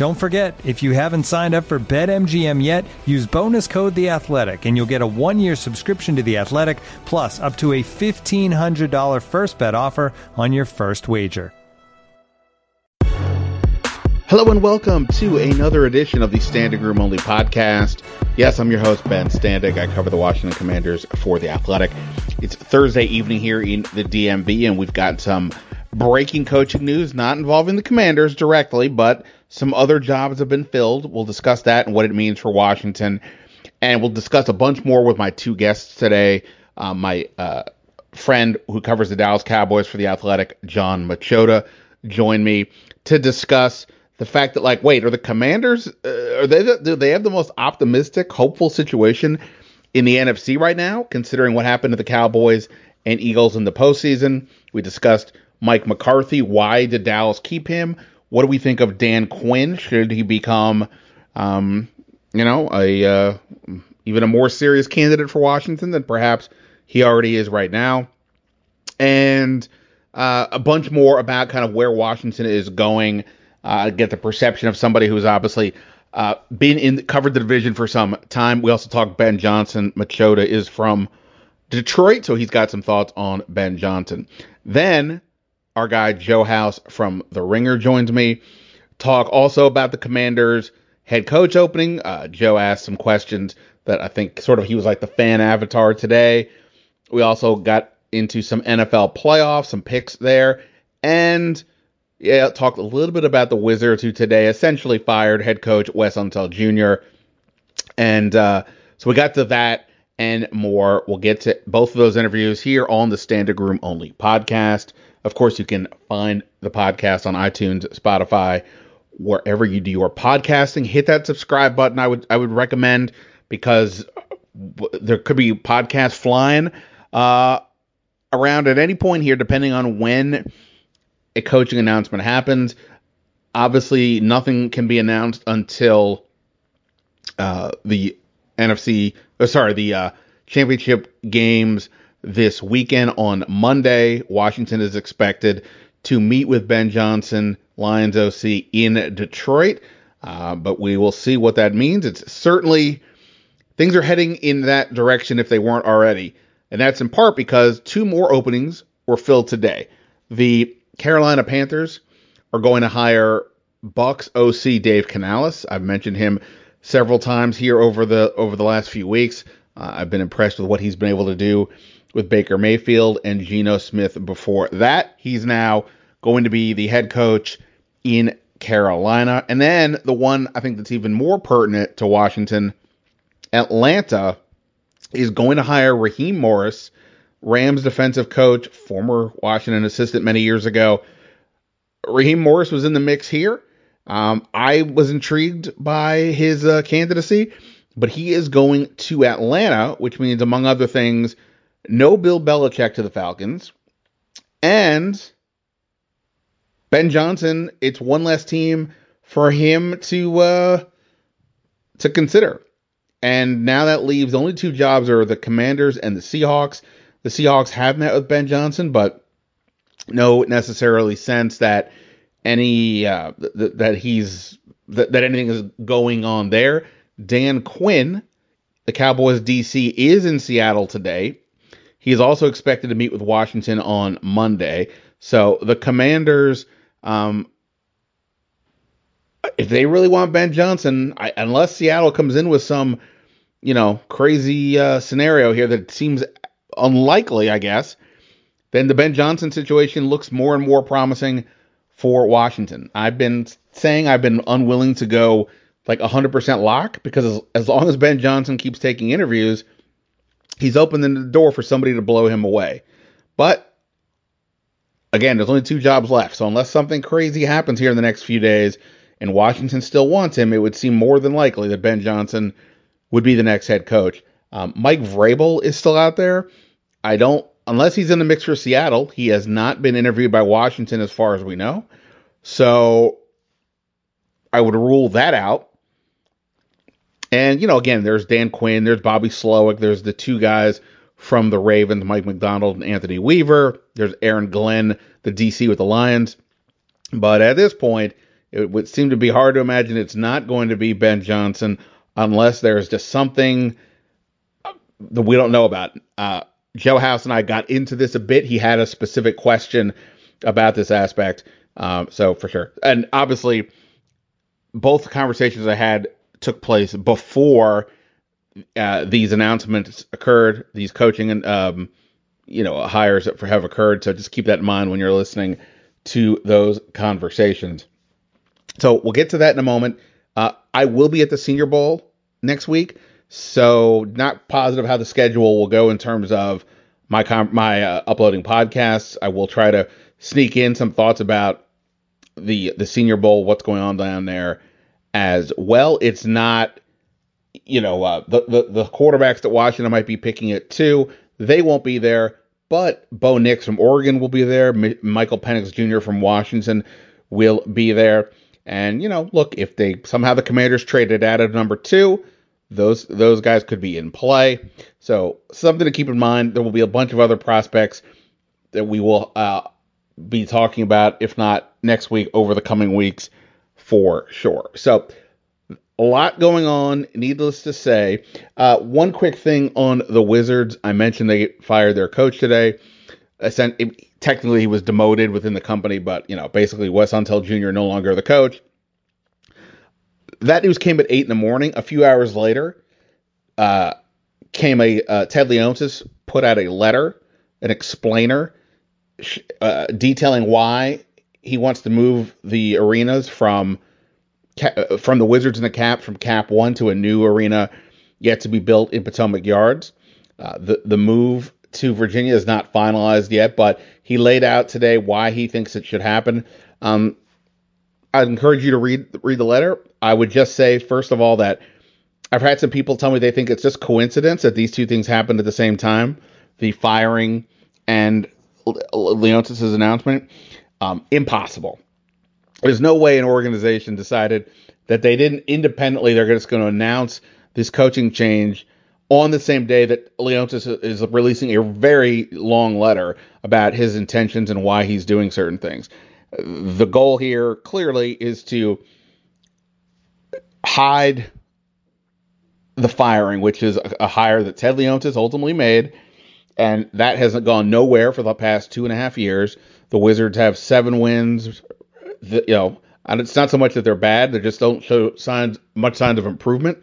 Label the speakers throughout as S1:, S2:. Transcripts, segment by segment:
S1: Don't forget, if you haven't signed up for BetMGM yet, use bonus code The Athletic, and you'll get a one-year subscription to The Athletic, plus up to a fifteen hundred dollar first bet offer on your first wager.
S2: Hello and welcome to another edition of the Standing Room Only podcast. Yes, I'm your host Ben Standig. I cover the Washington Commanders for The Athletic. It's Thursday evening here in the DMV, and we've got some breaking coaching news, not involving the Commanders directly, but some other jobs have been filled. We'll discuss that and what it means for Washington. And we'll discuss a bunch more with my two guests today. Uh, my uh, friend who covers the Dallas Cowboys for The Athletic, Jon Machota, joined me to discuss the fact that, like, wait, are the Commanders, uh, are they, the, do they have the most optimistic, hopeful situation in the NFC right now, considering what happened to the Cowboys and Eagles in the postseason? We discussed Mike McCarthy. Why did Dallas keep him? What do we think of Dan Quinn? Should he become, um, you know, a uh, even a more serious candidate for Washington than perhaps he already is right now? And uh, a bunch more about kind of where Washington is going. Uh, get the perception of somebody who's obviously uh, been in covered the division for some time. We also talk Ben Johnson. Machota is from Detroit, so he's got some thoughts on Ben Johnson. Then our guy Joe House from The Ringer joins me. Talk also about the Commanders head coach opening. Uh, Joe asked some questions that I think sort of he was like the fan avatar today. We also got into some NFL playoffs, some picks there, and yeah, talked a little bit about the Wizards who today essentially fired head coach Wes Unseld Jr. And uh, so we got to that and more. We'll get to both of those interviews here on the Standing Room Only podcast. Of course, you can find the podcast on iTunes, Spotify, wherever you do your podcasting. Hit that subscribe button. I would I would recommend because there could be podcasts flying uh, around at any point here, depending on when a coaching announcement happens. Obviously, nothing can be announced until uh, the NFC, oh, sorry, the uh, championship games this weekend on Monday. Washington is expected to meet with Ben Johnson, Lions OC, in Detroit. Uh, but we will see what that means. It's certainly things are heading in that direction if they weren't already. And that's in part because two more openings were filled today. The Carolina Panthers are going to hire Bucks OC Dave Canales. I've mentioned him several times here over the over the last few weeks. Uh, I've been impressed with what he's been able to do with Baker Mayfield and Geno Smith before that. He's now going to be the head coach in Carolina. And then the one I think that's even more pertinent to Washington, Atlanta is going to hire Raheem Morris, Rams defensive coach, former Washington assistant many years ago. Raheem Morris was in the mix here. Um, I was intrigued by his uh, candidacy, but he is going to Atlanta, which means, among other things, no Bill Belichick to the Falcons, and Ben Johnson. It's one less team for him to uh, to consider. And now that leaves only two jobs are the Commanders and the Seahawks. The Seahawks have met with Ben Johnson, but no necessarily sense that any uh, th- that he's that, that anything is going on there. Dan Quinn, the Cowboys DC, is in Seattle today. He is also expected to meet with Washington on Monday. So the Commanders, um, if they really want Ben Johnson, I, unless Seattle comes in with some, you know, crazy uh, scenario here that seems unlikely, I guess, then the Ben Johnson situation looks more and more promising for Washington. I've been saying I've been unwilling to go like 100% lock because as, as long as Ben Johnson keeps taking interviews, he's opening the door for somebody to blow him away. But again, there's only two jobs left. So unless something crazy happens here in the next few days and Washington still wants him, it would seem more than likely that Ben Johnson would be the next head coach. Um, Mike Vrabel is still out there. I don't, unless he's in the mix for Seattle, he has not been interviewed by Washington as far as we know. So I would rule that out. And, you know, again, there's Dan Quinn, there's Bobby Slowik, there's the two guys from the Ravens, Mike Macdonald and Anthony Weaver. There's Aaron Glenn, the DC with the Lions. But at this point, it would seem to be hard to imagine it's not going to be Ben Johnson unless there's just something that we don't know about. Uh, Joe House and I got into this a bit. He had a specific question about this aspect. Um, so for sure. And obviously, both conversations I had took place before uh, these announcements occurred, these coaching and um, you know hires have occurred. So just keep that in mind when you're listening to those conversations. So we'll get to that in a moment. Uh, I will be at the Senior Bowl next week, so not positive how the schedule will go in terms of my com- my uh, uploading podcasts. I will try to sneak in some thoughts about the the Senior Bowl, what's going on down there as well. It's not, you know, uh, the, the the quarterbacks that Washington might be picking at two, they won't be there. But Bo Nix from Oregon will be there. M- Michael Penix Jr. from Washington will be there. And you know, look, if they somehow the Commanders traded out of number two, those those guys could be in play. So something to keep in mind. There will be a bunch of other prospects that we will uh, be talking about, if not next week, over the coming weeks for sure. So, a lot going on, needless to say. Uh, one quick thing on the Wizards. I mentioned they fired their coach today. Technically, he was demoted within the company, but, you know, basically, Wes Unseld Jr. no longer the coach. That news came at 8 in the morning. A few hours later, uh, came a uh, Ted Leonsis put out a letter, an explainer, uh, detailing why he wants to move the arenas from uh, from the Wizards and the Cap from Cap One to a new arena yet to be built in Potomac Yards. Uh, the the move to Virginia is not finalized yet, but he laid out today why he thinks it should happen. Um, I'd encourage you to read read the letter. I would just say first of all that I've had some people tell me they think it's just coincidence that these two things happened at the same time, the firing and Leonsis' announcement. Um, impossible. There's no way an organization decided that they didn't independently, they're just going to announce this coaching change on the same day that Leonsis is releasing a very long letter about his intentions and why he's doing certain things. The goal here clearly is to hide the firing, which is a hire that Ted Leonsis ultimately made, and that hasn't gone nowhere for the past two and a half years. The Wizards have seven wins. The, you know, and it's not so much that they're bad; they just don't show signs, much signs of improvement,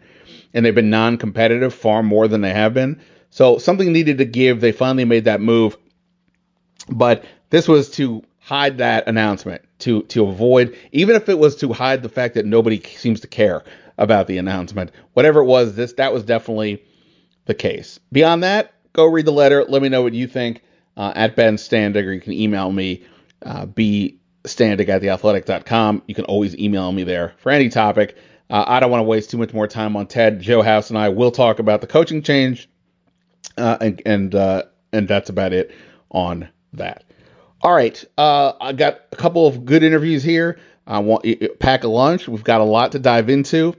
S2: and they've been non-competitive far more than they have been. So something needed to give. They finally made that move, but this was to hide that announcement, to to avoid, even if it was to hide the fact that nobody seems to care about the announcement. Whatever it was, this that was definitely the case. Beyond that, go read the letter. Let me know what you think uh, at Ben Standig, or you can email me, uh, bstandig at theathletic.com. You can always email me there for any topic. Uh, I don't want to waste too much more time on Ted. Joe House and I will talk about the coaching change, uh, and and uh, and that's about it on that. All right, uh, I got a couple of good interviews here. I want pack a lunch. We've got a lot to dive into.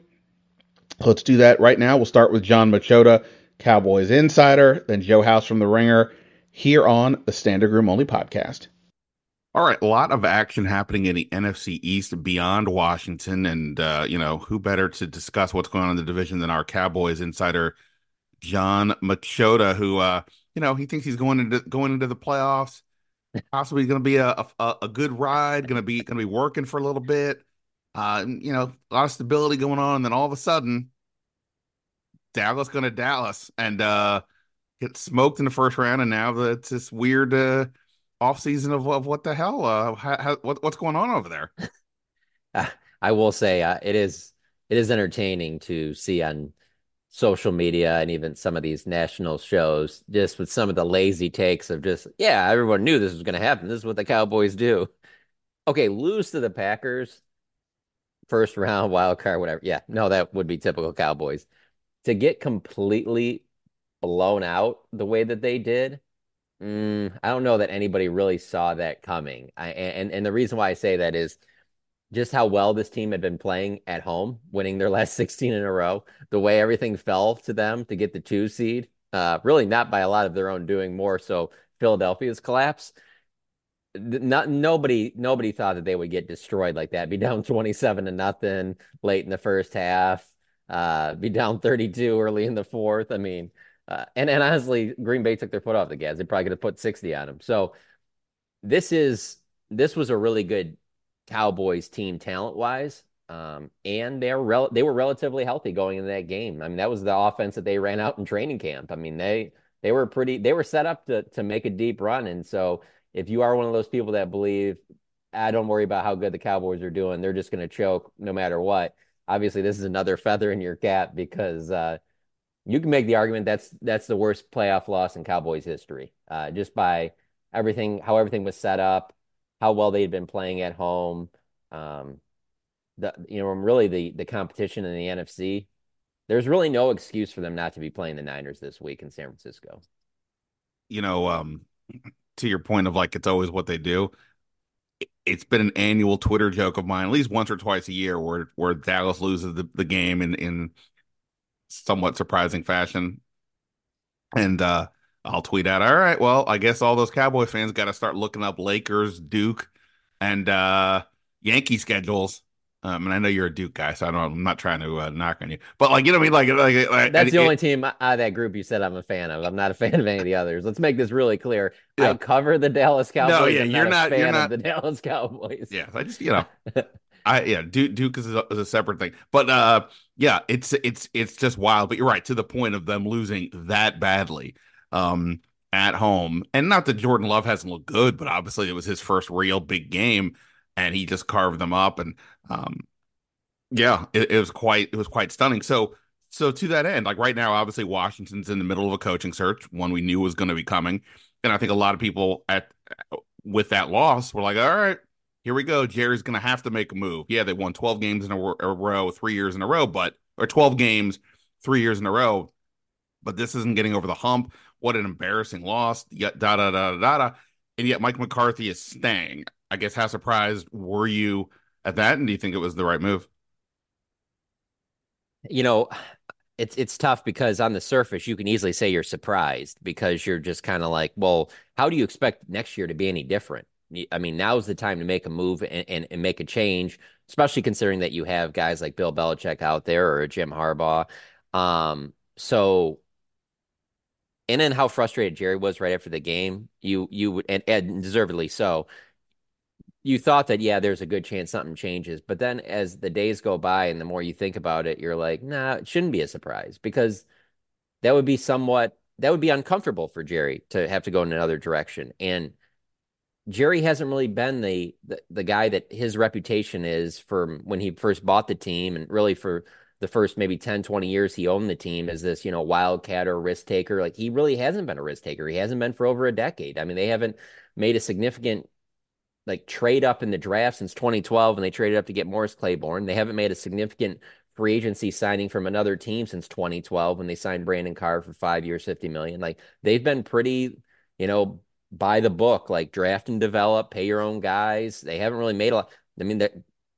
S2: Let's do that right now. We'll start with Jon Machota, Cowboys insider, then Joe House from the Ringer, here on the Standing Room Only podcast.
S3: All right, a lot of action happening in the NFC East beyond Washington, and uh, you know who better to discuss what's going on in the division than our Cowboys insider Jon Machota, who uh, you know he thinks he's going into going into the playoffs, possibly going to be a, a, a good ride, going to be going to be working for a little bit.
S2: Uh, you know, a lot of stability going on, and then all of a sudden, Dallas going to Dallas and uh, get smoked in the first round, and now it's this weird uh, off season of, of what the hell? Uh, how, how, what, what's going on over there?
S4: I will say uh, it is it is entertaining to see on social media and even some of these national shows just with some of the lazy takes of just yeah everyone knew this was going to happen this is what the cowboys do okay lose to the packers first round wild card whatever yeah no that would be typical cowboys to get completely blown out the way that they did mm, i don't know that anybody really saw that coming I, and and the reason why i say that is just how well this team had been playing at home, winning their last 16 in a row, the way everything fell to them to get the two seed, uh, really not by a lot of their own doing, more so Philadelphia's collapse. Not nobody nobody thought that they would get destroyed like that, be down 27 to nothing late in the first half, uh, be down 32 early in the fourth. I mean, uh, and and honestly, Green Bay took their foot off the gas. They probably could have put 60 on them. So this is this was a really good Cowboys team talent wise. Um, and they're rel- they were relatively healthy going into that game. I mean, that was the offense that they ran out in training camp. I mean, they they were pretty they were set up to to make a deep run. And so if you are one of those people that believe, I ah, don't worry about how good the Cowboys are doing, they're just going to choke no matter what. Obviously, this is another feather in your cap because uh, you can make the argument that's that's the worst playoff loss in Cowboys history, uh, just by everything how everything was set up how well they had been playing at home. Um, the you know really the the competition in the NFC. There's really no excuse for them not to be playing the Niners this week in San Francisco.
S2: You know, um, to your point of like it's always what they do. It's been an annual Twitter joke of mine, at least once or twice a year, where where Dallas loses the, the game in in somewhat surprising fashion. And uh I'll tweet out, all right, well, I guess all those Cowboy fans got to start looking up Lakers, Duke, and uh, Yankee schedules. Um, and I know you're a Duke guy, so I don't. I'm not trying to uh, knock on you, but like you know, I mean, like, like, like
S4: that's the only team out of that group you said I'm a fan of. I'm not a fan of any of the others. Let's make this really clear. Yeah. I cover the Dallas Cowboys. No, yeah, you're not. you're not the Dallas Cowboys.
S2: Yeah, I just you know, I yeah, Duke, Duke is a, is a separate thing, but uh, yeah, it's it's it's just wild. But you're right to the point of them losing that badly um, at home. And not that Jordan Love hasn't looked good, but obviously it was his first real big game, and he just carved them up. And um, yeah, it, it was quite it was quite stunning. So so to that end, like right now, obviously Washington's in the middle of a coaching search, one we knew was going to be coming, and I think a lot of people at with that loss were like, all right. Here we go. Jerry's going to have to make a move. Yeah, they won 12 games in a, a row, three years in a row, but or 12 games, three years in a row. But this isn't getting over the hump. What an embarrassing loss. Da da da da da. And yet Mike McCarthy is staying. I guess how surprised were you at that? And do you think it was the right move?
S4: You know, it's it's tough because on the surface you can easily say you're surprised because you're just kind of like, well, how do you expect next year to be any different? I mean, now's the time to make a move and, and, and, make a change, especially considering that you have guys like Bill Belichick out there or Jim Harbaugh. Um, so and then how frustrated Jerry was right after the game. You you would and, and deservedly so. You thought that yeah, there's a good chance something changes, but then as the days go by and the more you think about it, you're like, nah, it shouldn't be a surprise because that would be somewhat that would be uncomfortable for Jerry to have to go in another direction. And Jerry hasn't really been the, the the guy that his reputation is for when he first bought the team and really for the first maybe 10, 20 years he owned the team as this, you know, wildcat or risk taker. Like he really hasn't been a risk taker. He hasn't been for over a decade. I mean, they haven't made a significant like trade up in the draft since 2012 and they traded up to get Morris Claiborne. They haven't made a significant free agency signing from another team since 2012 when they signed Brandon Carr for five years, 50 million. Like they've been pretty, you know, by the book, like draft and develop, pay your own guys. They haven't really made a lot. I mean, that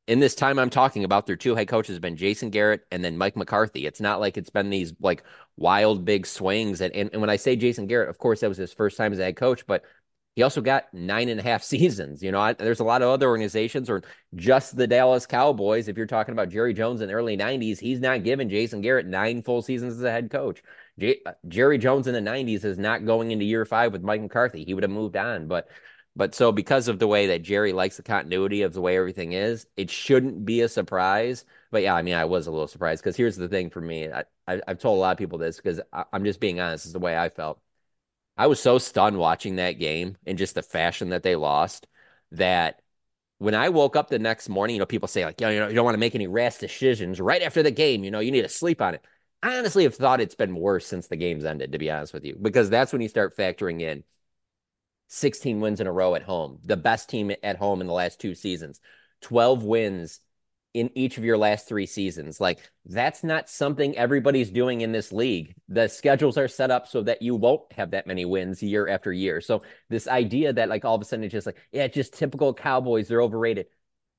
S4: in this time I'm talking about, their two head coaches have been Jason Garrett and then Mike McCarthy. It's not like it's been these like wild big swings. And, and, and when I say Jason Garrett, of course, that was his first time as a head coach, but he also got nine and a half seasons. You know, I, there's a lot of other organizations or just the Dallas Cowboys. If you're talking about Jerry Jones in the early 90s, he's not giving Jason Garrett nine full seasons as a head coach. J- Jerry Jones in the 90s is not going into year five with Mike McCarthy. He would have moved on. But But so because of the way that Jerry likes the continuity of the way everything is, it shouldn't be a surprise. But yeah, I mean, I was a little surprised because here's the thing for me. I, I, have told a lot of people this because I'm just being honest. Is the way I felt. I was so stunned watching that game and just the fashion that they lost that when I woke up the next morning, you know, people say like, you know, you don't want to make any rash decisions right after the game. You know, you need to sleep on it. I honestly have thought it's been worse since the game's ended, to be honest with you, because that's when you start factoring in 16 wins in a row at home, the best team at home in the last two seasons, 12 wins in each of your last three seasons. Like, that's not something everybody's doing in this league. The schedules are set up so that you won't have that many wins year after year. So, this idea that, like, all of a sudden it's just like, yeah, just typical Cowboys, they're overrated.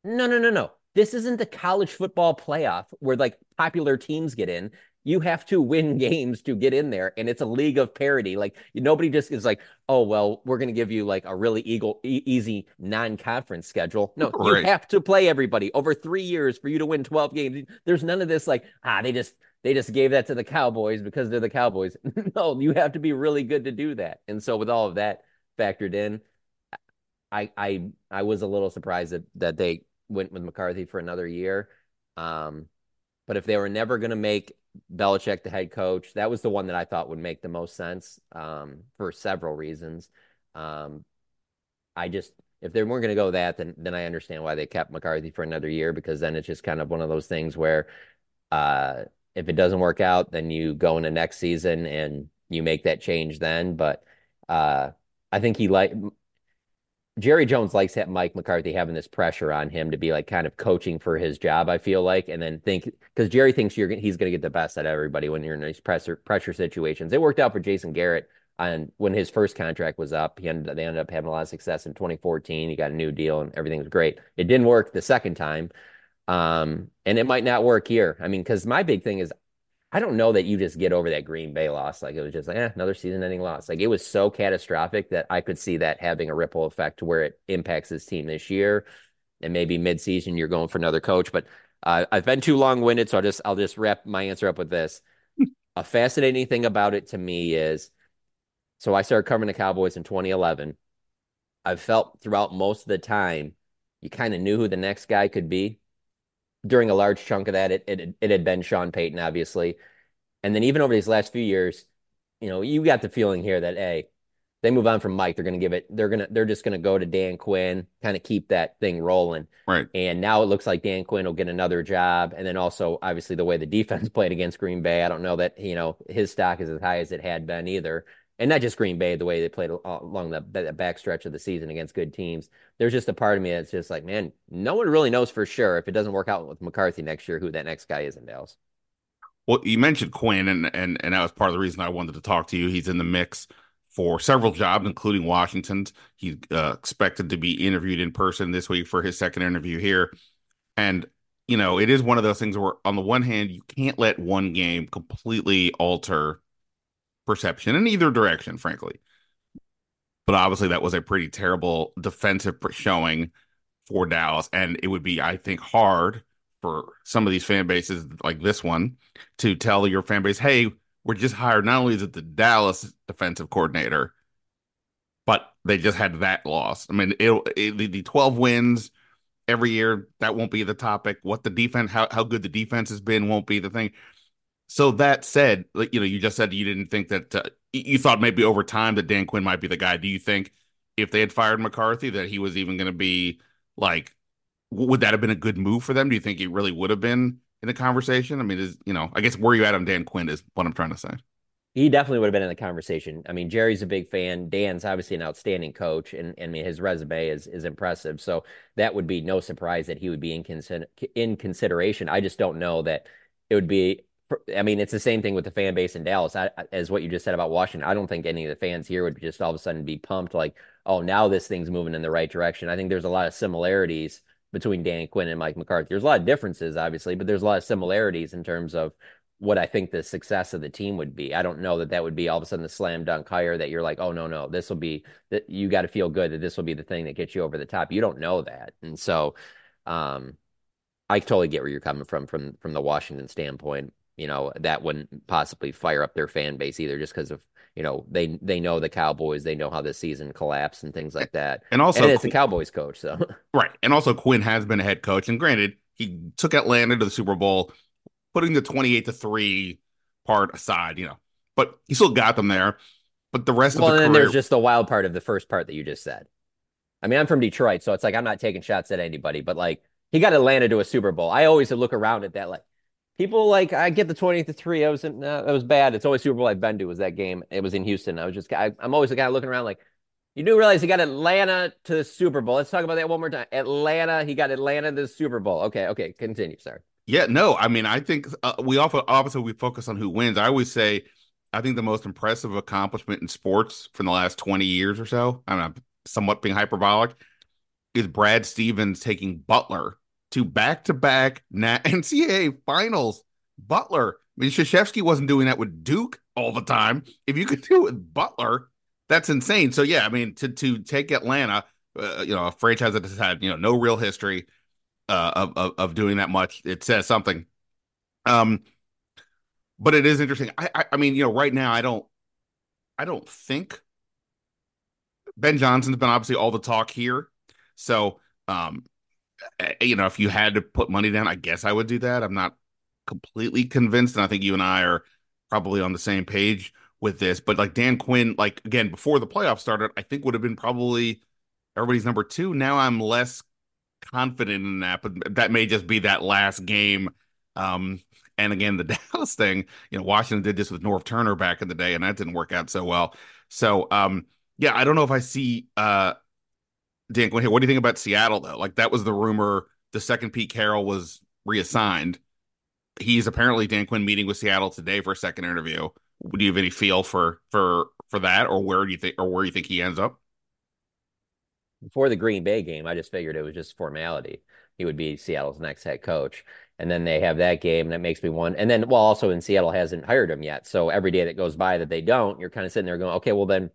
S4: No, no, no, no. This isn't the college football playoff where like popular teams get in you have to win games to get in there and it's a league of parity. Like nobody just is like oh well we're going to give you like a really eagle, e- easy non-conference schedule. No right. you have to play everybody. Over three years for you to win 12 games there's none of this like ah they just they just gave that to the cowboys because they're the cowboys. No you have to be really good to do that. And so with all of that factored in i i i was a little surprised that that they went with mccarthy for another year. Um but if they were never going to make Belichick the head coach, that was the one that I thought would make the most sense um, for several reasons. Um, I just if they weren't going to go that, then then I understand why they kept McCarthy for another year because then it's just kind of one of those things where uh, if it doesn't work out, then you go into next season and you make that change then. But uh, I think he like Jerry Jones likes Mike McCarthy having this pressure on him to be like kind of coaching for his job. I feel like, and then think because Jerry thinks you're he's going to get the best out of everybody when you're in these pressure pressure situations. It worked out for Jason Garrett on when his first contract was up. He ended they ended up having a lot of success in 2014. He got a new deal and everything was great. It didn't work the second time, um, and it might not work here. I mean, because my big thing is I don't know that you just get over that Green Bay loss. Like it was just like, eh, another season ending loss. Like it was so catastrophic that I could see that having a ripple effect to where it impacts his team this year. And maybe midseason you're going for another coach. But uh, I've been too long winded, so I'll just I'll just wrap my answer up with this. a fascinating thing about it to me is so I started covering the Cowboys in 2011. I've felt throughout most of the time you kind of knew who the next guy could be during a large chunk of that, it, it it had been Sean Payton, obviously, and then even over these last few years, you know, you got the feeling here that hey, they move on from Mike, they're going to give it, they're gonna, they're just going to go to Dan Quinn, kind of keep that thing rolling,
S2: right?
S4: And now it looks like Dan Quinn will get another job, and then also obviously the way the defense played against Green Bay, I don't know that you know his stock is as high as it had been either and not just Green Bay, the way they played along the, the back stretch of the season against good teams. There's just a part of me that's just like, man, no one really knows for sure if it doesn't work out with McCarthy next year who that next guy is in Dallas.
S2: Well, you mentioned Quinn, and and and that was part of the reason I wanted to talk to you. He's in the mix for several jobs, including Washington's. He's uh, expected to be interviewed in person this week for his second interview here, and you know it is one of those things where, on the one hand, you can't let one game completely alter perception in either direction, frankly. But obviously, that was a pretty terrible defensive showing for Dallas. And it would be, I think, hard for some of these fan bases like this one to tell your fan base, hey, we're just hired. Not only is it the Dallas defensive coordinator, but they just had that loss. I mean, it, it the, the 12 wins every year, that won't be the topic. What the defense, how, how good the defense has been, won't be the thing. So that said, like you know, you just said you didn't think that uh, you thought maybe over time that Dan Quinn might be the guy. Do you think if they had fired McCarthy that he was even going to be like would that have been a good move for them? Do you think he really would have been in the conversation? I mean, is you know, I guess where you at on Dan Quinn is what I'm trying to say.
S4: He definitely would have been in the conversation. I mean, Jerry's a big fan. Dan's obviously an outstanding coach, and, and I mean his resume is is impressive. So that would be no surprise that he would be in consider- in consideration. I just don't know that it would be I mean, it's the same thing with the fan base in Dallas I, as what you just said about Washington. I don't think any of the fans here would just all of a sudden be pumped like, oh, now this thing's moving in the right direction. I think there's a lot of similarities between Dan Quinn and Mike McCarthy. There's a lot of differences, obviously, but there's a lot of similarities in terms of what I think the success of the team would be. I don't know that that would be all of a sudden the slam dunk hire that you're like, oh no, no, this will be that you got to feel good that this will be the thing that gets you over the top. You don't know that, and so um, I totally get where you're coming from from from the Washington standpoint you know, that wouldn't possibly fire up their fan base either, just because of you know they they know the Cowboys, they know how the season collapsed and things like that.
S2: And also,
S4: and it's the Cowboys coach, so
S2: right. And also, Quinn has been a head coach, and granted, he took Atlanta to the Super Bowl, putting the twenty-eight to three part aside, you know, but he still got them there. But the rest
S4: well,
S2: of the
S4: and
S2: career,
S4: there's just the wild part of the first part that you just said. I mean, I'm from Detroit, so it's like I'm not taking shots at anybody, but like he got Atlanta to a Super Bowl. I always look around at that like people like I get the 20 to 3. I was in, uh, it was bad. It's always Super Bowl I've been to was that game. It was in Houston. I was just I, am always the guy looking around like you do realize he got Atlanta to the Super Bowl. Let's talk about that one more time. Atlanta, he got Atlanta to the Super Bowl. Okay, okay, continue. Sorry.
S2: Yeah, no, I mean, I think uh, we often obviously we focus on who wins. I always say, I think the most impressive accomplishment in sports from the last twenty years or so. I'm somewhat being hyperbolic. Is Brad Stevens taking Butler to back to back NCAA finals? Butler. I mean, Krzyzewski wasn't doing that with Duke all the time. If you could do it with Butler, that's insane. So yeah, I mean, to to take Atlanta, uh, you know, a franchise that has had you know no real history uh, of, of, of doing that much. It says something. Um, but it is interesting. I, I, I mean, you know, right now I don't I don't think Ben Johnson's been obviously all the talk here. So um, you know, if you had to put money down, I guess I would do that. I'm not completely convinced, and I think you and I are probably on the same page with this. But like Dan Quinn, like again before the playoffs started, I think would have been probably everybody's number two. Now I'm less confident in that, but that may just be that last game. Um, and again, the Dallas thing, you know, Washington did this with Norv Turner back in the day, and that didn't work out so well. So, um, yeah, I don't know if I see uh, Dan Quinn. What do you think about Seattle though? Like that was the rumor. The second Pete Carroll was reassigned. He's apparently Dan Quinn meeting with Seattle today for a second interview. Do you have any feel for for for that, or where do you think, or where you think he ends up?
S4: before the Green Bay game, I just figured it was just formality. He would be Seattle's next head coach. And then they have that game, and that makes me one. And then, well, also in Seattle hasn't hired him yet. So every day that goes by that they don't, you're kind of sitting there going, okay, well, then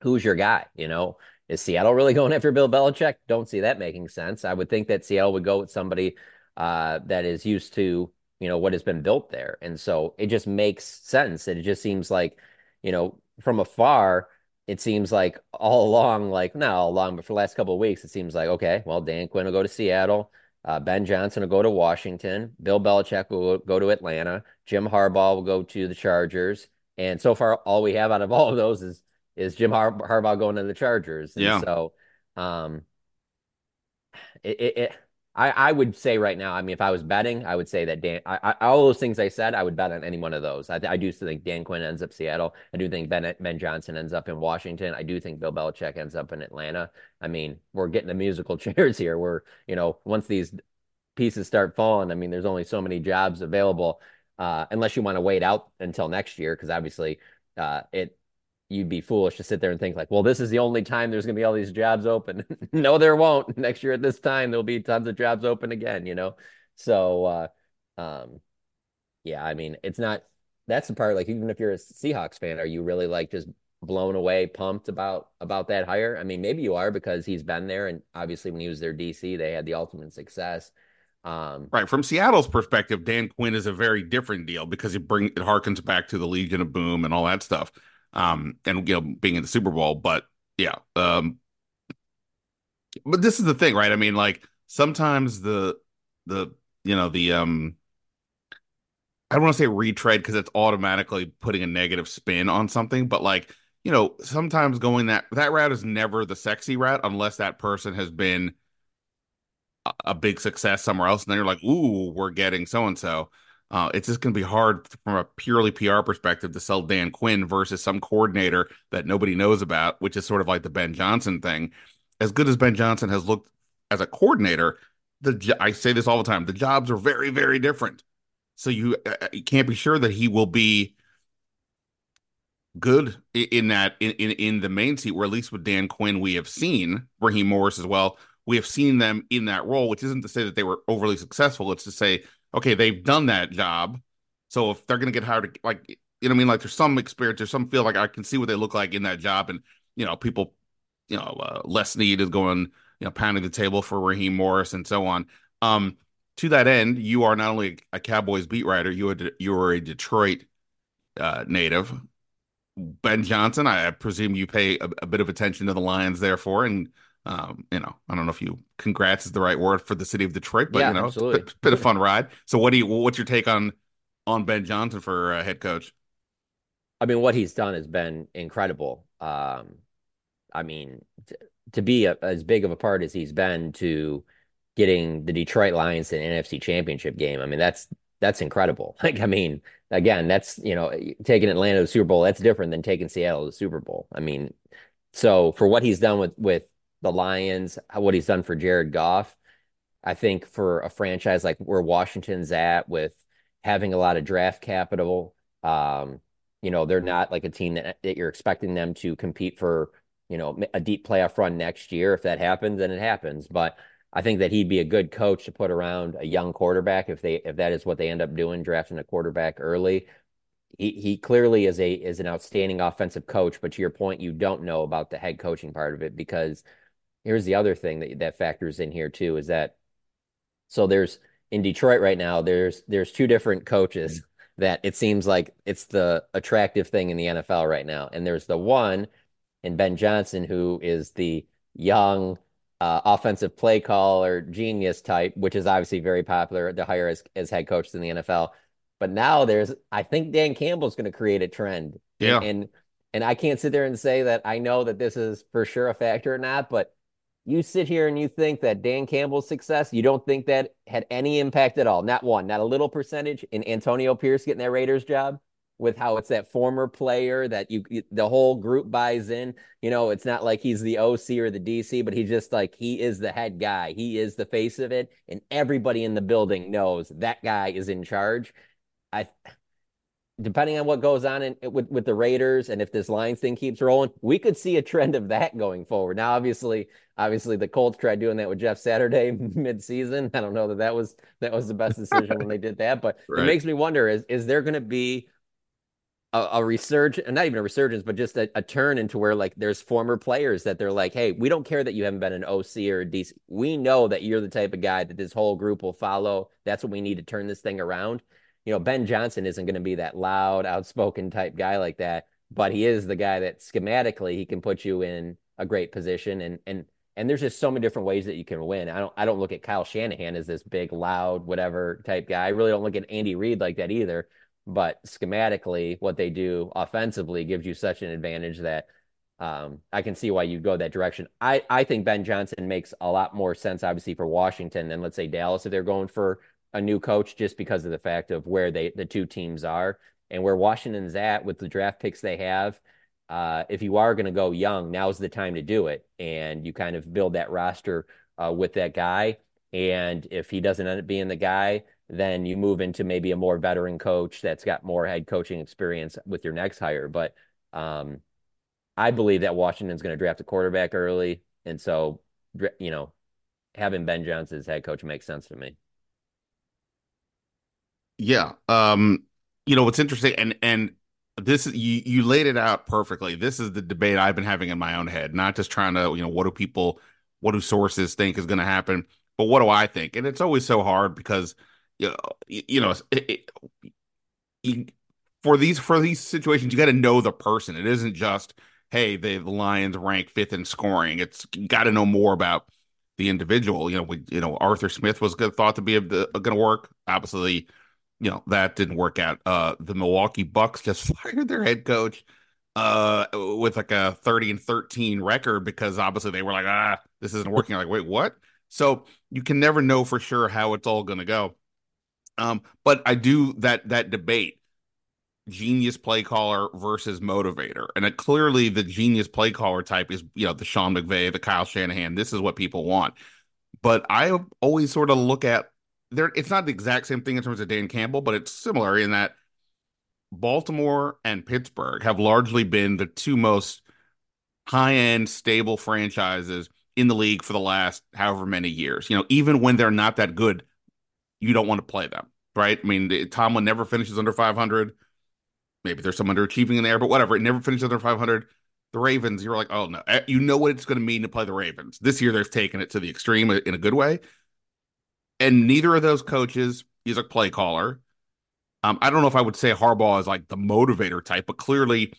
S4: who's your guy? You know, is Seattle really going after Bill Belichick? Don't see that making sense. I would think that Seattle would go with somebody uh, that is used to, you know, what has been built there. And so it just makes sense. And it just seems like, you know, from afar, it seems like all along, like not all along, but for the last couple of weeks, it seems like okay, well, Dan Quinn will go to Seattle, uh, Ben Johnson will go to Washington, Bill Belichick will go to Atlanta, Jim Harbaugh will go to the Chargers, and so far, all we have out of all of those is is Jim Har- Harbaugh going to the Chargers. And
S2: yeah.
S4: So, um, it, it, it I, I would say right now, I mean, if I was betting, I would say that Dan, I, I, all those things I said, I would bet on any one of those. I, I do think Dan Quinn ends up Seattle. I do think Ben, Ben Johnson ends up in Washington. I do think Bill Belichick ends up in Atlanta. I mean, we're getting the musical chairs here. We're, you know, once these pieces start falling, I mean, there's only so many jobs available, uh, unless you want to wait out until next year, because obviously, uh, it you'd be foolish to sit there and think like, well, this is the only time there's going to be all these jobs open. no, there won't. Next year at this time, there'll be tons of jobs open again, you know? So, uh, um, yeah, I mean, it's not, that's the part, like, even if you're a Seahawks fan, are you really like just blown away, pumped about, about that hire? I mean, maybe you are because he's been there. And obviously when he was their DC, they had the ultimate success.
S2: Um, right. From Seattle's perspective, Dan Quinn is a very different deal because it bring it harkens back to the Legion of Boom and all that stuff um, and you know being in the Super Bowl. But yeah, um, but this is the thing, right? I mean, like sometimes the the you know the um I don't want to say retread because it's automatically putting a negative spin on something, but like you know, sometimes going that that route is never the sexy route unless that person has been a, a big success somewhere else, and then you're like, ooh, we're getting so and so. Uh, it's just going to be hard from a purely PR perspective to sell Dan Quinn versus some coordinator that nobody knows about, which is sort of like the Ben Johnson thing. As good as Ben Johnson has looked as a coordinator, the I say this all the time: the jobs are very, very different. So you uh, uh, you can't be sure that he will be good in that in, in in the main seat. Where at least with Dan Quinn, we have seen Raheem Morris as well. We have seen them in that role, which isn't to say that they were overly successful. It's to say okay, they've done that job. So if they're going to get hired, like, you know, I mean, like there's some experience, there's some feel like I can see what they look like in that job. And, you know, people, you know, uh, Les Snead is going, you know, pounding the table for Raheem Morris and so on. Um, to that end, you are not only a Cowboys beat writer, you are you are a Detroit uh, native. Ben Johnson, I, presume you pay a, a, bit of attention to the Lions, therefore, and um, you know, I don't know if you congrats is the right word for the city of Detroit, but
S4: yeah,
S2: you know,
S4: absolutely.
S2: bit, bit, of fun ride. So, what do you? What's your take on on Ben Johnson for uh, head coach?
S4: I mean, what he's done has been incredible. Um, I mean, t- to be a, as big of a part as he's been to getting the Detroit Lions an NFC Championship game. I mean, that's that's incredible. Like, I mean, again, that's you know, taking Atlanta to the Super Bowl, that's different than taking Seattle to the Super Bowl. I mean, so for what he's done with with the Lions, what he's done for Jared Goff, I think for a franchise like where Washington's at with having a lot of draft capital, um, you know, they're not like a team that, that you're expecting them to compete for, you know, a deep playoff run next year. If that happens, then it happens. But I think that he'd be a good coach to put around a young quarterback if they if that is what they end up doing, drafting a quarterback early. He he clearly is a is an outstanding offensive coach, but to your point, you don't know about the head coaching part of it because here's the other thing that that factors in here too is that so there's in Detroit right now, there's there's two different coaches mm-hmm. that it seems like it's the attractive thing in the NFL right now. And there's the one in Ben Johnson who is the young uh, offensive play caller genius type, which is obviously very popular to hire as, as head coach in the NFL. But now there's, I think Dan Campbell's going to create a trend.
S2: Yeah.
S4: And, and, and I can't sit there and say that I know that this is for sure a factor or not, but you sit here and you think that Dan Campbell's success, you don't think that had any impact at all. Not one, not a little percentage in Antonio Pierce getting that Raiders job with how it's that former player that you, the whole group buys in. You know, it's not like he's the OC or the DC, but he's just like he is the head guy. He is the face of it, and everybody in the building knows that guy is in charge. I depending on what goes on in, with with the Raiders and if this Lions thing keeps rolling, we could see a trend of that going forward. Now, obviously, obviously the Colts tried doing that with Jeff Saturday mid-season. I don't know that that was that was the best decision when they did that, but right. it makes me wonder: is is there going to be a, a resurgence, not even a resurgence, but just a, a, turn into where like there's former players that they're like, hey, we don't care that you haven't been an OC or a DC. We know that you're the type of guy that this whole group will follow. That's what we need to turn this thing around. You know, Ben Johnson isn't going to be that loud, outspoken type guy like that, but he is the guy that schematically he can put you in a great position and and and there's just so many different ways that you can win. I don't I don't look at Kyle Shanahan as this big, loud, whatever type guy. I really don't look at Andy Reid like that either but schematically, what they do offensively gives you such an advantage that um, I can see why you go that direction. I, I think Ben Johnson makes a lot more sense, obviously, for Washington than let's say Dallas if they're going for a new coach, just because of the fact of where they the two teams are and where Washington's at with the draft picks they have. Uh, if you are going to go young, now's the time to do it, and you kind of build that roster uh, with that guy. And if he doesn't end up being the guy, then you move into maybe a more veteran coach that's got more head coaching experience with your next hire. But um, I believe that Washington's going to draft a quarterback early, and so you know, having Ben Johnson as head coach makes sense to me.
S2: Yeah, um, you know what's interesting, and and this you you laid it out perfectly. This is the debate I've been having in my own head, not just trying to you know what do people, what do sources think is going to happen, but what do I think? And it's always so hard because you know, you know it, it, for these for these situations, you got to know the person. It isn't just hey, the, the Lions rank fifth in scoring. It's got to know more about the individual. You know, we, you know Arthur Smith was good, thought to be going to work. Obviously, you know that didn't work out. Uh, the Milwaukee Bucks just fired their head coach uh with like a 30 and 13 record because obviously they were like ah this isn't working like wait what so you can never know for sure how it's all going to go um, but I do that that debate genius play caller versus motivator. And it, clearly the genius play caller type is, you know, the Sean McVay, the Kyle Shanahan. This is what people want. But I always sort of look at there, it's not the exact same thing in terms of Dan Campbell, but it's similar in that Baltimore and Pittsburgh have largely been the two most high end, stable franchises in the league for the last however many years. You know, even when they're not that good, you don't want to play them, right? I mean, Tomlin never finishes under 500. Maybe there's some underachieving in there, but whatever. It never finishes under 500. The Ravens, you're like, oh no, eh, you know what it's going to mean to play the Ravens. This year, they've taken it to the extreme in a good way. And neither of those coaches is a play caller. Um, I don't know if I would say Harbaugh is like the motivator type, but clearly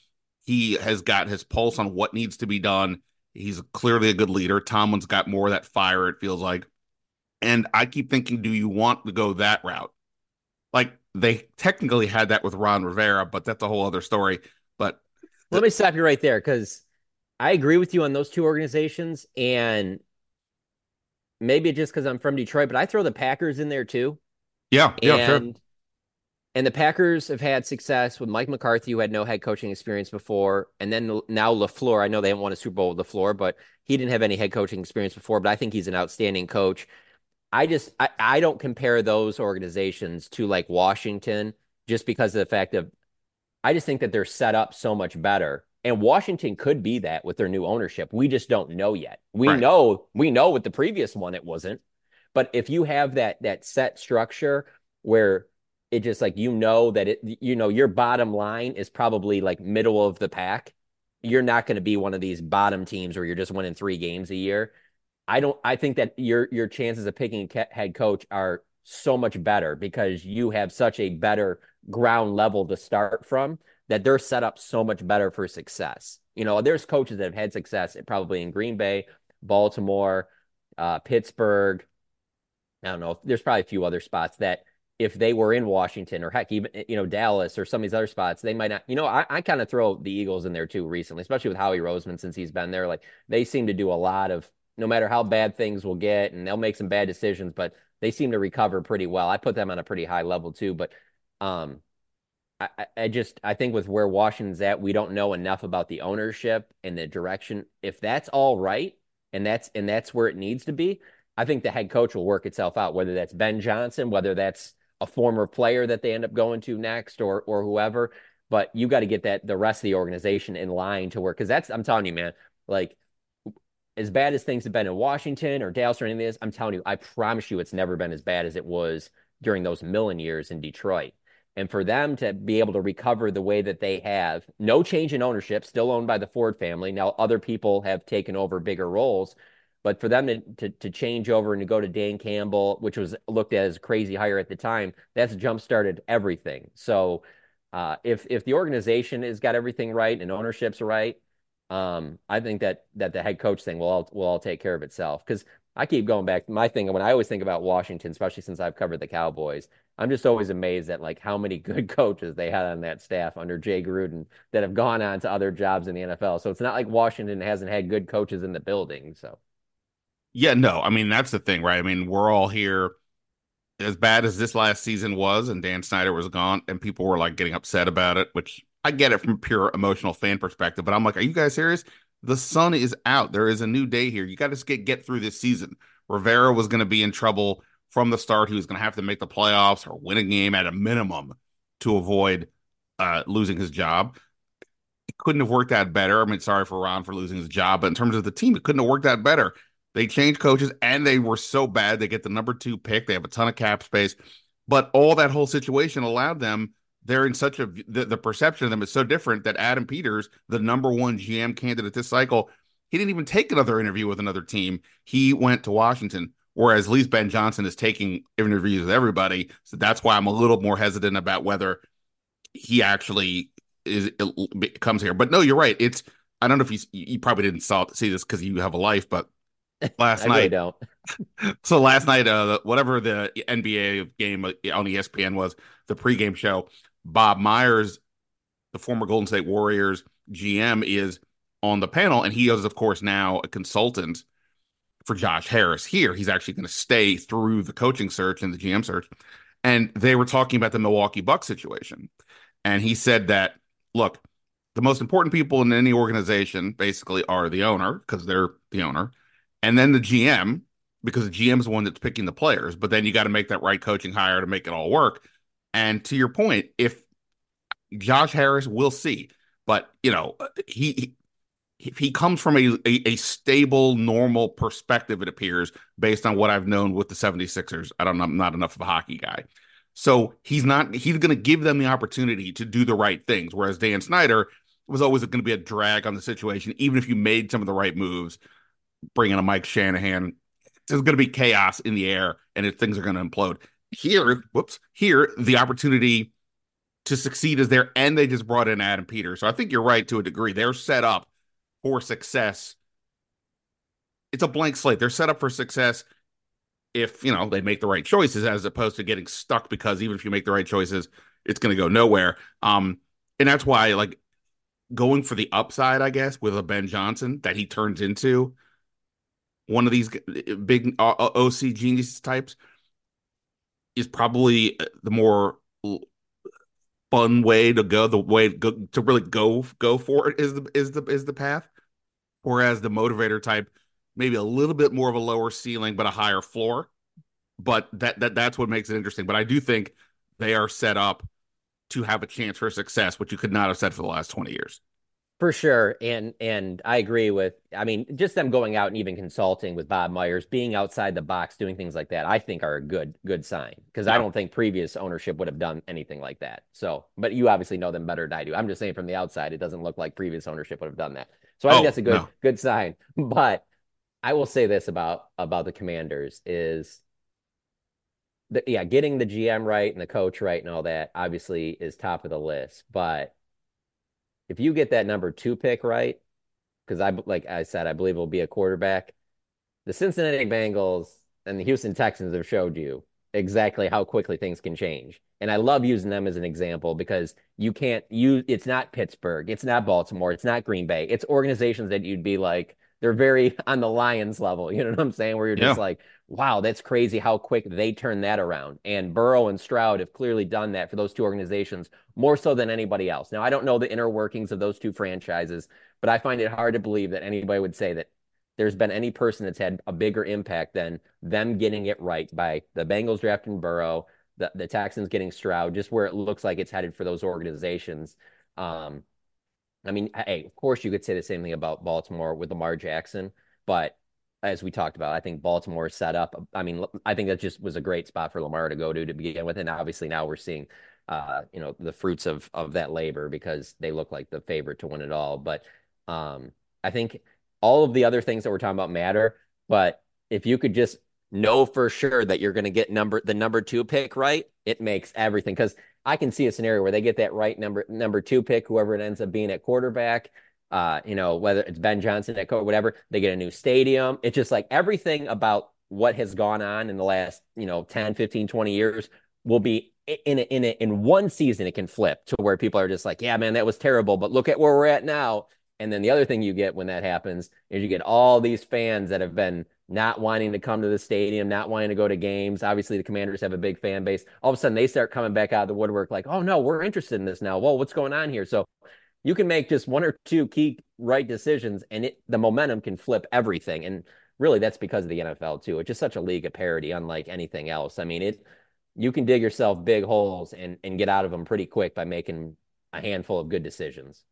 S2: he has got his pulse on what needs to be done. He's clearly a good leader. Tomlin's got more of that fire, it feels like. And I keep thinking, do you want to go that route? Like they technically had that with Ron Rivera, but that's a whole other story. But
S4: let me stop you right there because I agree with you on those two organizations. And maybe just because I'm from Detroit, but I throw the Packers in there too.
S2: Yeah, yeah,
S4: and,
S2: sure.
S4: And the Packers have had success with Mike McCarthy, who had no head coaching experience before, and then now LaFleur. I know they haven't won a Super Bowl with LaFleur, but he didn't have any head coaching experience before. But I think he's an outstanding coach. I just I, I don't compare those organizations to like Washington just because of the fact of I just think that they're set up so much better. And Washington could be that with their new ownership. We just don't know yet. We right. know we know with the previous one it wasn't. But if you have that that set structure where it just like you know that it you know your bottom line is probably like middle of the pack, you're not going to be one of these bottom teams where you're just winning 3 games a year. I don't I think that your your chances of picking a head coach are so much better because you have such a better ground level to start from that they're set up so much better for success. You know, there's coaches that have had success probably in Green Bay, Baltimore, uh, Pittsburgh. I don't know. There's probably a few other spots that if they were in Washington or heck, even you know Dallas or some of these other spots, they might not. You know, I, I kind of throw the Eagles in there too recently, especially with Howie Roseman since he's been there. Like they seem to do a lot of no matter how bad things will get, and they'll make some bad decisions, but they seem to recover pretty well. I put them on a pretty high level too, but um, I, I just I think with where Washington's at, we don't know enough about the ownership and the direction. If that's all right, and that's and that's where it needs to be, I think the head coach will work itself out. Whether that's Ben Johnson, whether that's a former player that they end up going to next, or or whoever. But you got to get that the rest of the organization in line to work because that's I'm telling you, man. Like as bad as things have been in Washington or Dallas or anything of this, I'm telling you, I promise you, it's never been as bad as it was during those Millen years in Detroit. And for them to be able to recover the way that they have, no change in ownership, still owned by the Ford family. Now other people have taken over bigger roles, but for them to, to, to change over and to go to Dan Campbell, which was looked at as crazy hire at the time, that's jump started everything. So uh, if if the organization has got everything right and ownership's right, um, I think that that the head coach thing will all will all take care of itself. Because I keep going back. My thing when I always think about Washington, especially since I've covered the Cowboys, I'm just always amazed at like how many good coaches they had on that staff under Jay Gruden that have gone on to other jobs in the NFL. So it's not like Washington hasn't had good coaches in the building. So
S2: yeah, no, I mean that's the thing, right? I mean, we're all here as bad as this last season was, and Dan Snyder was gone, and people were like getting upset about it, which I get it from pure emotional fan perspective, but I'm like, are you guys serious? The sun is out. There is a new day here. You got to get get through this season. Rivera was going to be in trouble from the start he was going to have to make the playoffs or win a game at a minimum to avoid uh, losing his job. It couldn't have worked out better. I mean, sorry for Ron for losing his job, but in terms of the team, it couldn't have worked out better. They changed coaches and they were so bad. They get the number two pick. They have a ton of cap space, but all that whole situation allowed them. They're in such a the, the perception of them is so different that Adam Peters, the number one GM candidate this cycle, he didn't even take another interview with another team. He went to Washington Whereas least Ben Johnson is taking interviews with everybody. So that's why I'm a little more hesitant about whether he actually is comes here. But no, you're right. It's I don't know if you you probably didn't saw, see this because you have a life, but last night
S4: really don't.
S2: so last night, uh, whatever the NBA game on ESPN was, the pregame show, Bob Myers, the former Golden State Warriors GM, is on the panel, and he is of course now a consultant for Josh Harris here. He's actually going to stay through the coaching search and the GM search. And they were talking about the Milwaukee Bucks situation. And he said that, look, the most important people in any organization basically are the owner, because they're the owner, and then the GM, because the GM is the one that's picking the players. But then you got to make that right coaching hire to make it all work. And to your point, if Josh Harris, we'll see. But you know, he he comes from a, a, a, stable, normal perspective, it appears, based on what I've known with the 76ers. I don't know, I'm not enough of a hockey guy. So he's not, he's going to give them the opportunity to do the right things. Whereas Dan Snyder was always going to be a drag on the situation, even if you made some of the right moves, bringing a Mike Shanahan. there's going to be chaos in the air and if things are going to implode. Here, whoops, here the opportunity to succeed is there, and they just brought in Adam Peters. So I think you're right to a degree. They're set up for success. It's a blank slate. They're set up for success if you know they make the right choices, as opposed to getting stuck because even if you make the right choices, it's going to go nowhere. Um, and that's why like going for the upside, I guess, with a Ben Johnson that he turns into one of these big uh, OC genius types is probably uh, the more fun way to go. The way to, really go go for it is the is the is the path. Whereas the motivator type, maybe a little bit more of a lower ceiling but a higher floor. But that that that's what makes it interesting. But I do think they are set up to have a chance for success, which you could not have said for the last twenty years.
S4: For sure. And and I agree with I mean, just them going out and even consulting with Bob Myers, being outside the box, doing things like that, I think are a good good sign. Because yeah. I don't think previous ownership would have done anything like that. So but you obviously know them better than I do. I'm just saying from the outside, it doesn't look like previous ownership would have done that. So I think oh, that's a good no. good sign. But I will say this about about the commanders is the, yeah, getting the GM right and the coach right and all that obviously is top of the list. But if you get that number two pick right, because I like I said, I believe it will be a quarterback. The Cincinnati Bengals and the Houston Texans have showed you exactly how quickly things can change. And I love using them as an example because you can't use it's not Pittsburgh, it's not Baltimore, it's not Green Bay. It's organizations that you'd be like, they're very on the Lions level. You know what I'm saying? Where you're just like, wow, that's crazy how quick they turn that around. And Burrow and Stroud have clearly done that for those two organizations more so than anybody else. Now, I don't know the inner workings of those two franchises, but I find it hard to believe that anybody would say that there's been any person that's had a bigger impact than them getting it right by the Bengals drafting Burrow, the, the Texans getting Stroud, just where it looks like it's headed for those organizations. Um, I mean, hey, of course you could say the same thing about Baltimore with Lamar Jackson, but as we talked about, I think Baltimore set up. I mean, I think that just was a great spot for Lamar to go to to begin with, and obviously now we're seeing, uh, you know, the fruits of of that labor because they look like the favorite to win it all. But um, I think all of the other things that we're talking about matter. But if you could just know for sure that you're going to get number the number two pick right, it makes everything because I can see a scenario where they get that right number number two pick, whoever it ends up being at quarterback, uh, you know, whether it's Ben Johnson at or whatever, they get a new stadium. It's just like everything about what has gone on in the last, you know, 10, 15, 20 years will be in a, in a, in one season it can flip to where people are just like, yeah, man, that was terrible, but look at where we're at now. And then the other thing you get when that happens is you get all these fans that have been not wanting to come to the stadium, not wanting to go to games. Obviously, the Commanders have a big fan base. All of a sudden, they start coming back out of the woodwork, like, "Oh no, we're interested in this now. Well, what's going on here?" So you can make just one or two key right decisions and it the momentum can flip everything. And really that's because of the NFL too. It's just such a league of parity unlike anything else. I mean it you can dig yourself big holes and and get out of them pretty quick by making a handful of good decisions.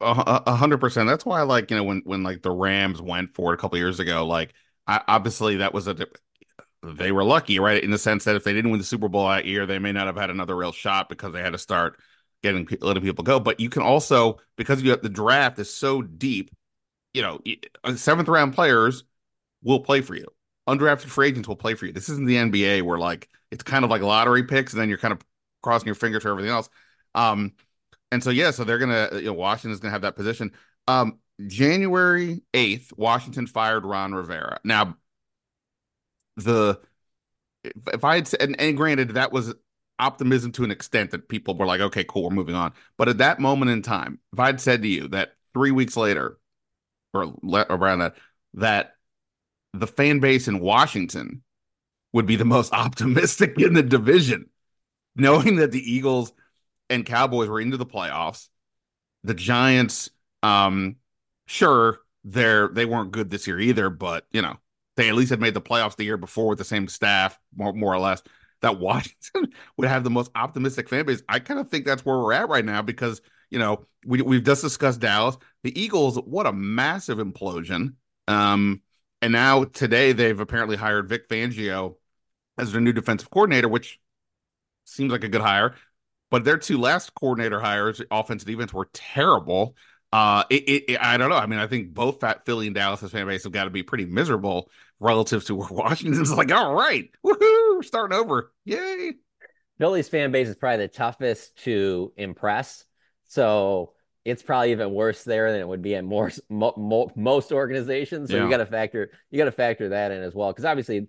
S2: A hundred percent. That's why i like you know when when like the rams went for it a couple years ago like I, obviously that was a they were lucky right? In the sense that if they didn't win the super bowl that year they may not have had another real shot because they had to start getting letting people go. But you can also because you have the draft is so deep, you know, uh, seventh round players will play for you. Undrafted free agents will play for you. This isn't the NBA where like it's kind of like lottery picks, and then you're kind of crossing your fingers for everything else. Um, and so yeah, so they're gonna you know Washington's gonna have that position. Um, January eighth, Washington fired Ron Rivera. Now, the if I had and, and granted that was optimism to an extent that people were like, okay, cool, we're moving on. But at that moment in time, if I'd said to you that three weeks later, or around that, that the fan base in Washington would be the most optimistic in the division, knowing that the Eagles and Cowboys were into the playoffs, the Giants, um, sure, they're they weren't good this year either, but you know, they at least had made the playoffs the year before with the same staff, more, more or less that Washington would have the most optimistic fan base. I kind of think that's where we're at right now because, you know, we, we've just discussed Dallas. The Eagles, what a massive implosion. Um, and now today they've apparently hired Vic Fangio as their new defensive coordinator, which seems like a good hire. But their two last coordinator hires, offense and defense, were terrible. Uh, it, it, it, I don't know. I mean, I think both Fat Philly and Dallas's fan base have got to be pretty miserable relative to where Washington's like, all right, woohoo, we're starting over, yay.
S4: Philly's fan base is probably the toughest to impress, so it's probably even worse there than it would be at more mo, mo, most organizations. So yeah. you got to factor you got to factor that in as well, because obviously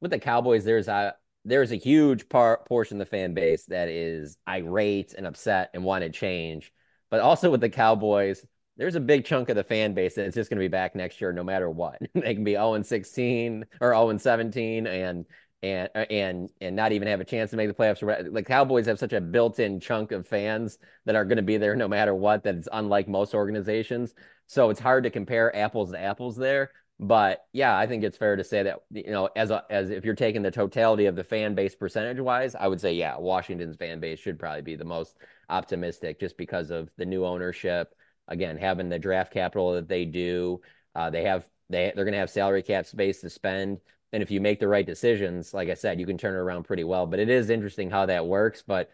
S4: with the Cowboys, there's a there's a huge part portion of the fan base that is irate and upset and wanted change but also with the Cowboys, there's a big chunk of the fan base that's just going to be back next year no matter what. they can be 0 and 16 or 0 and 17 and and uh, and and not even have a chance to make the playoffs. The Cowboys have such a built-in chunk of fans that are going to be there no matter what. That it's unlike most organizations, so it's hard to compare apples to apples there. But yeah, I think it's fair to say that you know, as a, as if you're taking the totality of the fan base percentage wise, I would say yeah, Washington's fan base should probably be the most optimistic just because of the new ownership. Again, having the draft capital that they do, uh, they have they they're going to have salary cap space to spend, and if you make the right decisions, like I said, you can turn it around pretty well. But it is interesting how that works. But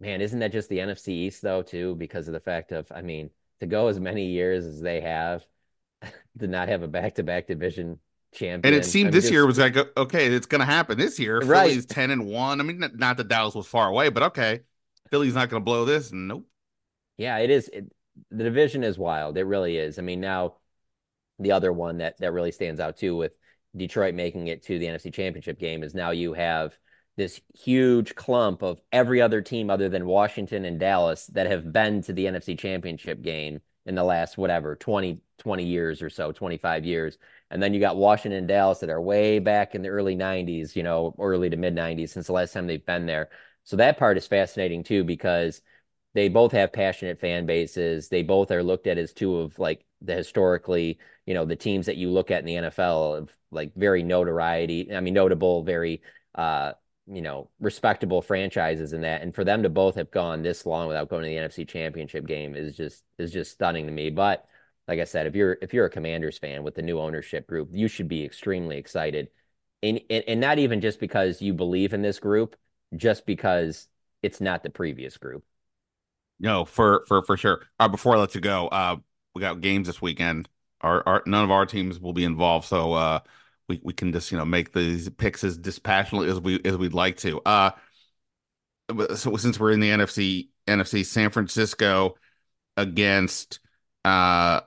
S4: man, isn't that just the NFC East though too? Because of the fact of, I mean, to go as many years as they have, to not have a back-to-back division champion.
S2: And it seemed I mean, this just, year was like, okay, it's going to happen this year. Right. Philly's ten and one. I mean, not that Dallas was far away, but okay, Philly's not going to blow this. Nope.
S4: Yeah, it is. It, the division is wild. It really is. I mean, now the other one that that really stands out too with Detroit making it to the NFC Championship game is now you have this huge clump of every other team other than Washington and Dallas that have been to the NFC Championship game in the last whatever 20 20 years or so 25 years and then you got Washington and Dallas that are way back in the early 90s you know early to mid 90s since the last time they've been there so that part is fascinating too because they both have passionate fan bases. They both are looked at as two of like the historically, you know, the teams that you look at in the NFL of like very notoriety. I mean, notable, very, uh, you know, respectable franchises in that. And for them to both have gone this long without going to the NFC Championship game is just is just stunning to me. But like I said, if you're if you're a Commanders fan with the new ownership group, you should be extremely excited. And, and, and not even just because you believe in this group, just because it's not the previous group.
S2: No, for for for sure. Uh, before I let you go, uh, we got games this weekend. Our, our none of our teams will be involved, so uh, we we can just you know make these picks as dispassionately as we as we'd like to. Uh, so since we're in the NFC NFC, San Francisco against uh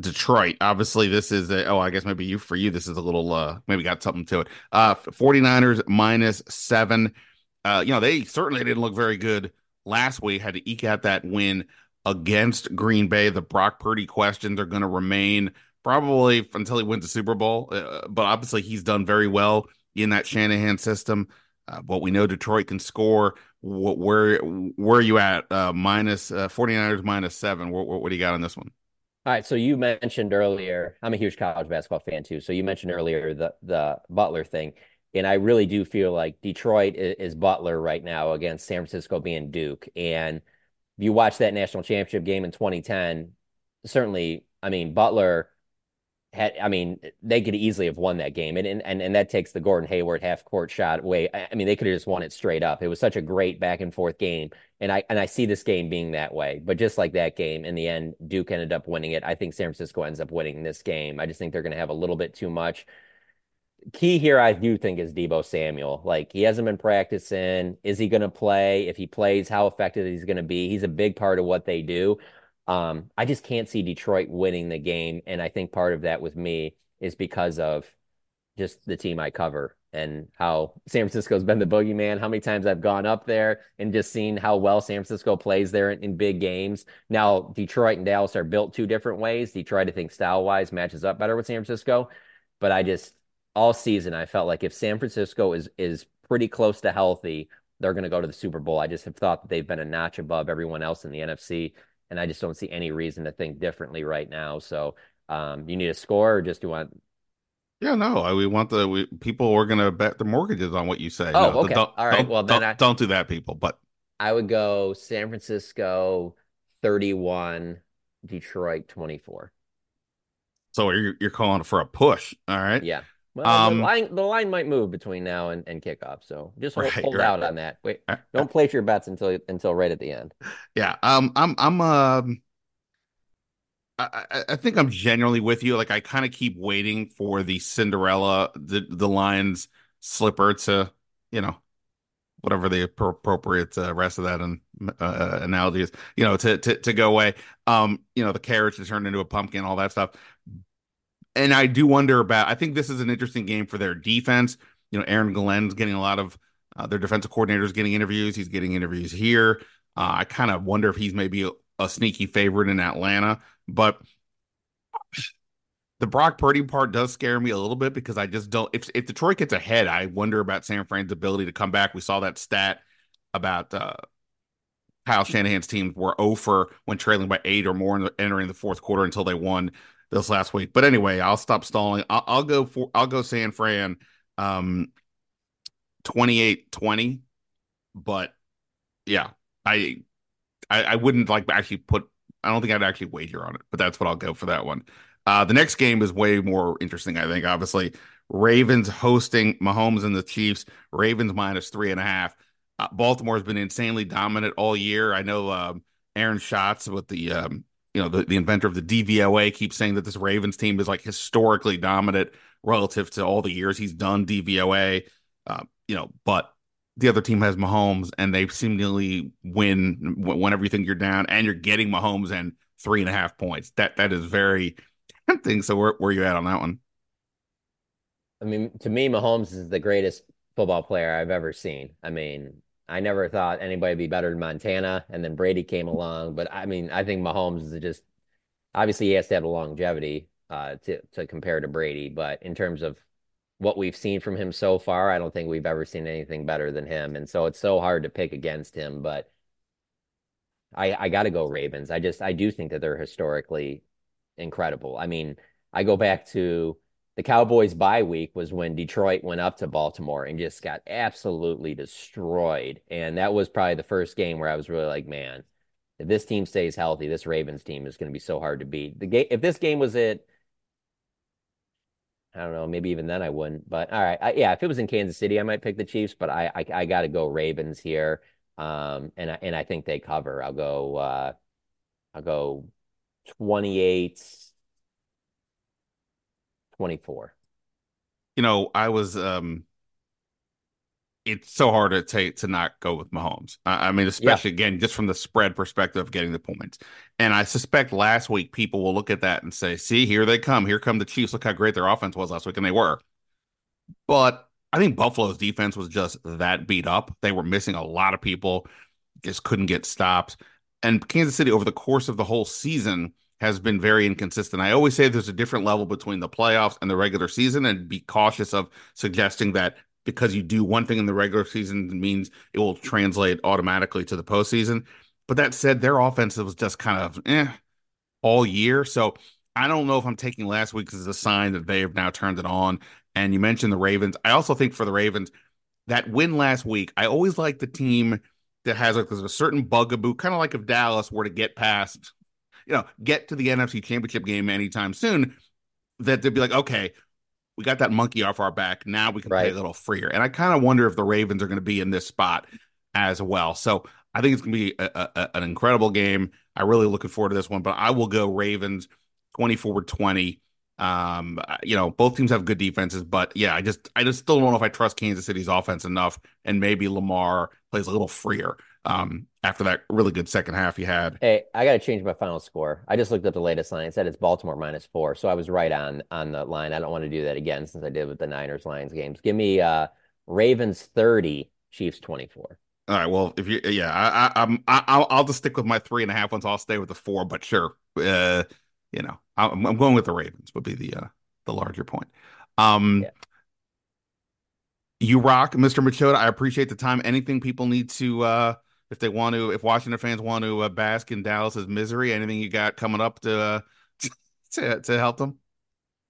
S2: Detroit. Obviously, this is a, oh, I guess maybe you for you, this is a little uh maybe got something to it. Uh 49ers minus seven. Uh, you know, they certainly didn't look very good last week, had to eke out that win against Green Bay. The Brock Purdy questions are going to remain probably until he wins the Super Bowl. Uh, but obviously, he's done very well in that Shanahan system. Uh, what we know, Detroit can score. What, where where are you at? Uh, minus uh, 49ers minus seven. What, what, what do you got on this one?
S4: All right, so you mentioned earlier, I'm a huge college basketball fan too. So you mentioned earlier the the Butler thing, and I really do feel like Detroit is, is Butler right now against San Francisco being Duke. And you watch that national championship game in 2010, certainly, I mean Butler had, I mean, they could easily have won that game, and and and that takes the Gordon Hayward half court shot away. I mean, they could have just won it straight up. It was such a great back and forth game, and I and I see this game being that way. But just like that game, in the end, Duke ended up winning it. I think San Francisco ends up winning this game. I just think they're going to have a little bit too much. Key here, I do think, is Deebo Samuel. Like he hasn't been practicing. Is he going to play? If he plays, how effective is he's going to be? He's a big part of what they do. Um, I just can't see Detroit winning the game. And I think part of that with me is because of just the team I cover and how San Francisco's been the boogeyman, how many times I've gone up there and just seen how well San Francisco plays there in, in big games. Now, Detroit and Dallas are built two different ways. Detroit, I think, style wise, matches up better with San Francisco. But I just, all season, I felt like if San Francisco is is pretty close to healthy, they're going to go to the Super Bowl. I just have thought that they've been a notch above everyone else in the NFC and I just don't see any reason to think differently right now. So, um, you need a score, or just do you want?
S2: Yeah, no, I, we want the we, people are going to bet their mortgages on what you say.
S4: Oh,
S2: no,
S4: okay, all right.
S2: Don't,
S4: well,
S2: then
S4: don't, I,
S2: don't do that, people. But
S4: I would go San Francisco thirty-one, Detroit twenty-four.
S2: So you're you're calling for a push, all right?
S4: Yeah. Well, um, the line the line might move between now and, and kickoff, so just hold, right, hold right. out on that. Wait, don't place your bets until until right at the end.
S2: Yeah, um, I'm I'm um I, I think I'm generally with you. Like I kind of keep waiting for the Cinderella, the the Lions slipper to, you know, whatever the appropriate uh, rest of that and uh, uh, analogy is, you know, to, to to go away. Um, you know, the carriage to turn into a pumpkin, all that stuff. And I do wonder about. I think this is an interesting game for their defense. You know, Aaron Glenn's getting a lot of uh, their defensive coordinators getting interviews. He's getting interviews here. Uh, I kind of wonder if he's maybe a, a sneaky favorite in Atlanta, but the Brock Purdy part does scare me a little bit because I just don't. If if Detroit gets ahead, I wonder about San Fran's ability to come back. We saw that stat about uh, Kyle Shanahan's team were over when trailing by eight or more entering the fourth quarter until they won this last week. But anyway, I'll stop stalling. I'll, I'll go for I'll go San Fran, um, 28-20. But yeah, I, I I wouldn't like actually put. I don't think I'd actually wager on it, but that's what I'll go for that one. Uh, the next game is way more interesting, I think. Obviously, Ravens hosting Mahomes and the Chiefs. Ravens minus three and a half. Uh, Baltimore has been insanely dominant all year. I know um, Aaron Schatz with the um, you know the, the inventor of the DVOA keeps saying that this Ravens team is like historically dominant relative to all the years he's done DVOA. Uh, you know, but the other team has Mahomes, and they seemingly win whenever you think you're down, and you're getting Mahomes and three and a half points. That that is very tempting. So where where are you at on that one?
S4: I mean, to me, Mahomes is the greatest football player I've ever seen. I mean, I never thought anybody would be better than Montana, and then Brady came along. But I mean, I think Mahomes is just obviously he has to have the longevity uh, to to compare to Brady. But in terms of what we've seen from him so far, I don't think we've ever seen anything better than him. And so it's so hard to pick against him. But I I got to go Ravens. I just I do think that they're historically incredible. I mean, I go back to the Cowboys bye week was when Detroit went up to Baltimore and just got absolutely destroyed. And that was probably the first game where I was really like, man, if this team stays healthy, this Ravens team is going to be so hard to beat. The game, if this game was it, I don't know, maybe even then I wouldn't. But all right, I, yeah, if it was in Kansas City, I might pick the Chiefs. But I, I, I got to go Ravens here, um, and I, and I think they cover. I'll go, uh, I'll go 28 24.
S2: You know, I was um it's so hard to take to not go with Mahomes. I, I mean, especially yeah. again, just from the spread perspective of getting the points. And I suspect last week people will look at that and say, see, here they come. Here come the Chiefs. Look how great their offense was last week. And they were. But I think Buffalo's defense was just that beat up. They were missing a lot of people, just couldn't get stopped. And Kansas City, over the course of the whole season, has been very inconsistent. I always say there's a different level between the playoffs and the regular season, and be cautious of suggesting that because you do one thing in the regular season means it will translate automatically to the postseason. But that said, their offense was just kind of eh all year. So I don't know if I'm taking last week as a sign that they have now turned it on. And you mentioned the Ravens. I also think for the Ravens, that win last week, I always like the team that has like there's a certain bugaboo, kind of like if Dallas were to get past you know, get to the NFC championship game anytime soon, that they'd be like, okay, we got that monkey off our back. Now we can right. play a little freer. And I kind of wonder if the Ravens are going to be in this spot as well. So I think it's going to be a, a, an incredible game. I'm really looking forward to this one, but I will go Ravens 24 20. Um, you know, both teams have good defenses, but yeah, I just I just still don't know if I trust Kansas City's offense enough, and maybe Lamar plays a little freer um, after that really good second half he had.
S4: Hey, I got to change my final score. I just looked up the latest line. It said it's Baltimore minus four, so I was right on on the line. I don't want to do that again since I did with the Niners Lions games. Give me uh, Ravens thirty, Chiefs twenty four.
S2: All right. Well, if you, yeah, I, I, I'm, I, I'll, I'll just stick with my three and a half ones. I'll stay with the four, but sure, uh, you know, I'm, I'm going with the Ravens. Would be the, uh, the larger point. Um, yeah. you rock, Mr. Machota. I appreciate the time. Anything people need to, uh, if they want to, if Washington fans want to uh, bask in Dallas's misery, anything you got coming up to uh, to to help them?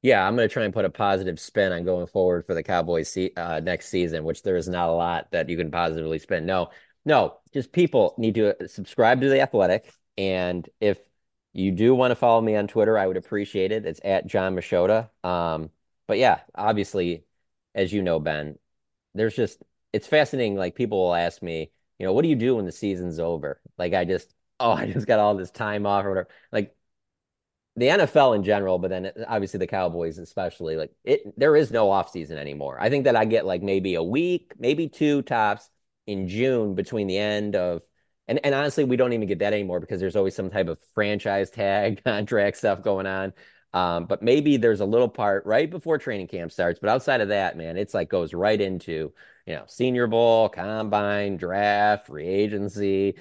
S4: Yeah, I'm going to try and put a positive spin on going forward for the Cowboys se- uh, next season, which there is not a lot that you can positively spin. No, no, just people need to subscribe to the Athletic, and if you do want to follow me on Twitter, I would appreciate it. It's at Jon Machota. Um, but yeah, obviously, as you know, Ben, there's just it's fascinating. Like people will ask me you know, what do you do when the season's over? Like I just, oh, I just got all this time off or whatever. Like the NFL in general, but then uh, obviously the Cowboys especially, like it there is no offseason anymore. I think that I get like maybe a week, maybe two tops in June between the end of and and honestly, we don't even get that anymore because there's always some type of franchise tag contract stuff going on. Um, but maybe there's a little part right before training camp starts. But outside of that, man, it's like goes right into, you know, Senior Bowl, combine, draft, free agency,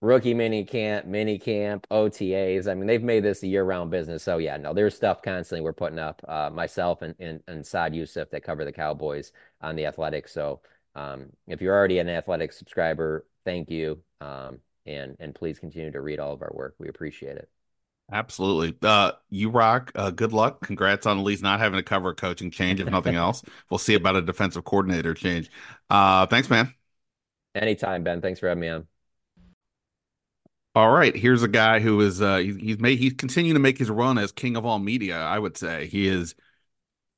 S4: rookie mini camp, mini camp, OTAs. I mean, they've made this a year-round business. So yeah, no, there's stuff constantly we're putting up. Uh, myself and, and and Saad Yousuf that cover the Cowboys on the Athletic. So um, if you're already an Athletic subscriber, thank you. Um, and and please continue to read all of our work. We appreciate it.
S2: Absolutely. Uh, you rock. Uh, good luck. Congrats on at least not having to cover a coaching change, if nothing else. We'll see about a defensive coordinator change. Uh, thanks, man.
S4: Anytime, Ben. Thanks for having me on.
S2: All right, here's a guy who is uh he's, he's made he's continuing to make his run as king of all media. I would say he is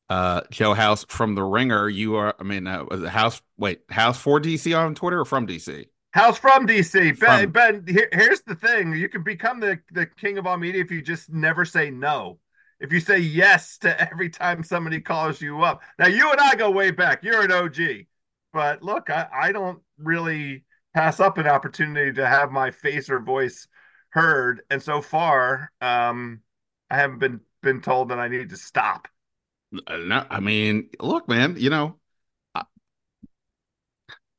S2: uh Joe House from the Ringer. You are, I mean, uh, House? Wait, House for DC on Twitter or from DC?
S5: House from DC. Ben, from... ben here, here's the thing: you can become the the king of all media if you just never say no. If you say yes to every time somebody calls you up. Now you and I go way back. You're an OG, but look, I, I don't really pass up an opportunity to have my face or voice heard. And so far, um, I haven't been been told that I need to stop.
S2: No, I mean, look, man, you know,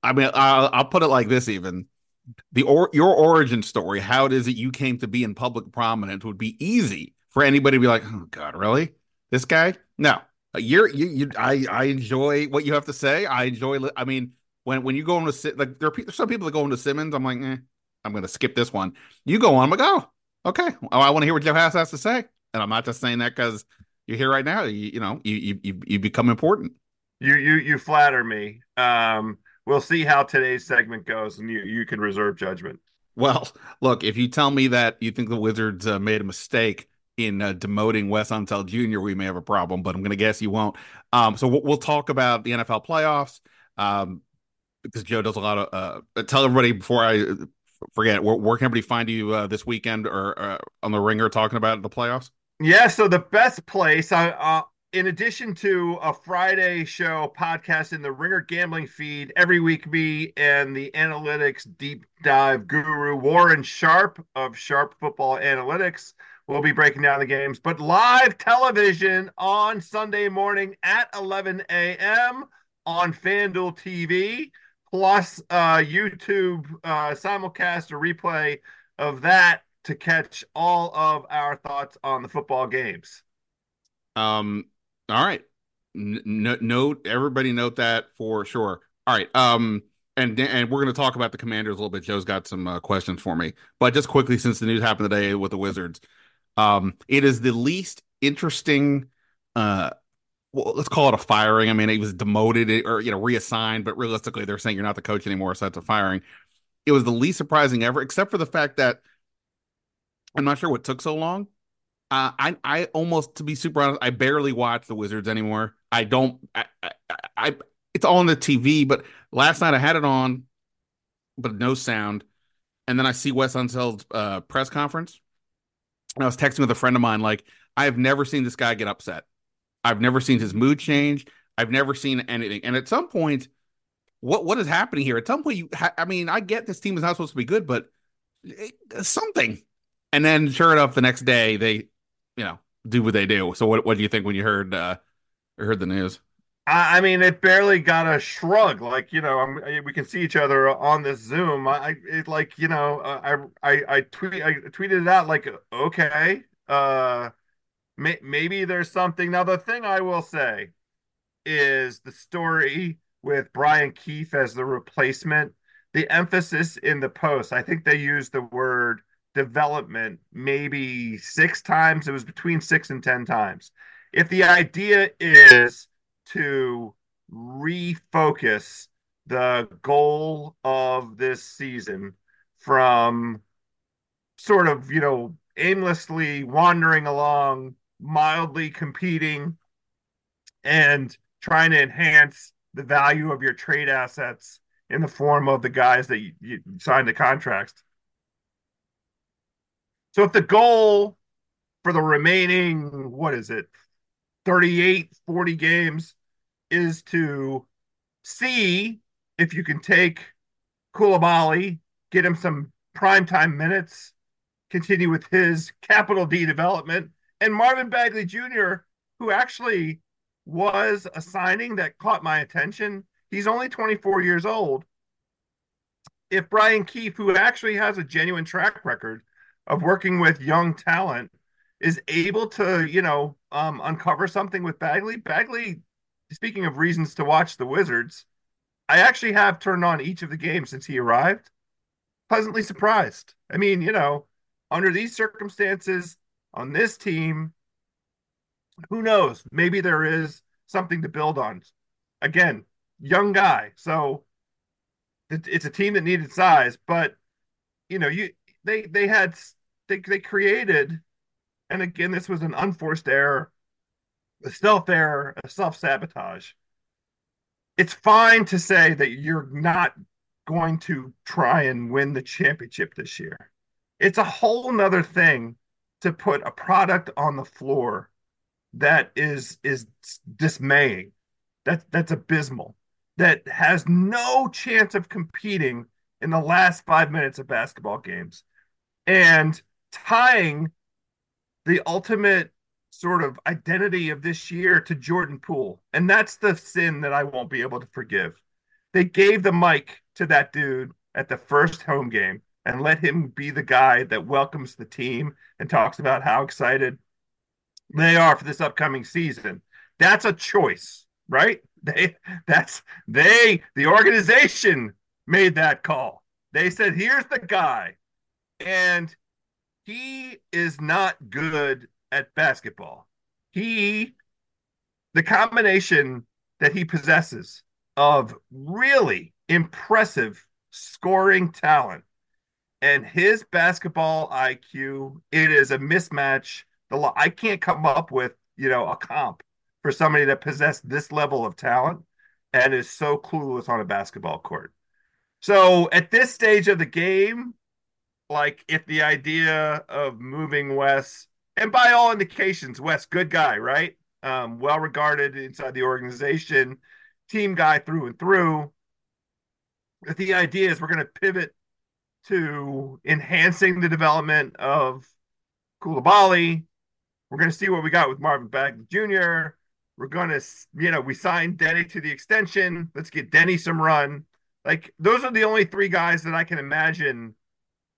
S2: I mean, I'll, I'll, put it like this: even the or your origin story, how it is that you came to be in public prominence, would be easy for anybody to be like, "Oh God, really? This guy?" No, you're you, you I I enjoy what you have to say. I enjoy. I mean, when when you go into like there are some people that go into Simmons, I'm like, eh, I'm gonna skip this one. You go on, I'm like, oh, okay. Oh, I want to hear what Joe House has to say, and I'm not just saying that because you're here right now. You, you know, you, you you become important.
S5: You you you flatter me. Um, we'll see how today's segment goes, and you you can reserve judgment.
S2: Well, look, if you tell me that you think the Wizards uh, made a mistake in uh, demoting Wes Unseld Jr., we may have a problem, but I'm going to guess you won't. Um, so we'll, we'll, talk about the NFL playoffs. Um, because Joe does a lot of. Uh, tell everybody before I forget where, where can everybody find you uh, this weekend or uh, on the Ringer talking about the playoffs?
S5: Yeah, so the best place, uh, uh, in addition to a Friday show podcast in the Ringer Gambling feed every week, me and the analytics deep dive guru Warren Sharp of Sharp Football Analytics will be breaking down the games, but live television on Sunday morning at 11 a.m. on FanDuel TV plus uh, YouTube uh, simulcast or replay of that to catch all of our thoughts on the football games.
S2: Um. All right. Note everybody note that for sure. All right. Um. And and we're going to talk about the Commanders a little bit. Joe's got some uh, questions for me, but just quickly, since the news happened today with the Wizards, um, it is the least interesting uh well, let's call it a firing. I mean, he was demoted or you know reassigned, but realistically, they're saying you're not the coach anymore, so that's a firing. It was the least surprising ever, except for the fact that I'm not sure what took so long. Uh, I I almost to be super honest, I barely watch the Wizards anymore. I don't. I, I, I it's all on the TV, but last night I had it on, but no sound, and then I see Wes Unseld's uh, press conference, and I was texting with a friend of mine like I have never seen this guy get upset. I've never seen his mood change. I've never seen anything. And at some point, what what is happening here? At some point, you ha- I mean, I get this team is not supposed to be good, but it, something. And then, sure enough, the next day they, you know, do what they do. So, what what do you think when you heard uh heard the news?
S5: I mean, it barely got a shrug. Like you know, I'm, we can see each other on this Zoom. I, it like you know, uh, I I I tweet I tweeted it out like okay, uh, may, maybe there's something. Now, the thing I will say is the story with Brian Keefe as the replacement. The emphasis in the post, I think they used the word development maybe six times. It was between six and 10 times. If the idea is to refocus the goal of this season from sort of, you know, aimlessly wandering along mildly competing and trying to enhance the value of your trade assets in the form of the guys that you, you signed the contracts. So if the goal for the remaining, what is it, 38, 40 games is to see if you can take Coulibaly, get him some primetime minutes, continue with his capital D development, and Marvin Bagley Jr., who actually was a signing that caught my attention. He's only 24 years old. If Brian Keefe, who actually has a genuine track record of working with young talent, is able to, you know, um, uncover something with Bagley, Bagley, speaking of reasons to watch the Wizards, I actually have turned on each of the games since he arrived. Pleasantly surprised. I mean, you know, under these circumstances, on this team, who knows? Maybe there is something to build on. Again, young guy, so it's a team that needed size, but you know, you they they had they they created, and again, this was an unforced error, a stealth error, a self sabotage. It's fine to say that you're not going to try and win the championship this year. It's a whole nother thing to put a product on the floor that is is dismaying. That's that's abysmal. That has no chance of competing in the last five minutes of basketball games, and tying the ultimate sort of identity of this year to Jordan Poole, and that's the sin that I won't be able to forgive. They gave the mic to that dude at the first home game and let him be the guy that welcomes the team and talks about how excited they are for this upcoming season. That's a choice, right? They that's they the organization made that call. They said, "Here's the guy." And he is not good at basketball. He the combination that he possesses of really impressive scoring talent and his basketball IQ, it is a mismatch. The I can't come up with you know a comp for somebody that possessed this level of talent and is so clueless on a basketball court. So at this stage of the game, like if the idea of moving Wes, and by all indications, Wes, good guy, right? Um, well regarded inside the organization, team guy through and through. If the idea is we're going to pivot to enhancing the development of Coulibaly. We're going to see what we got with Marvin Bagley Jr. We're going to, you know, we signed Denny to the extension. Let's get Denny some run. Like those are the only three guys that I can imagine.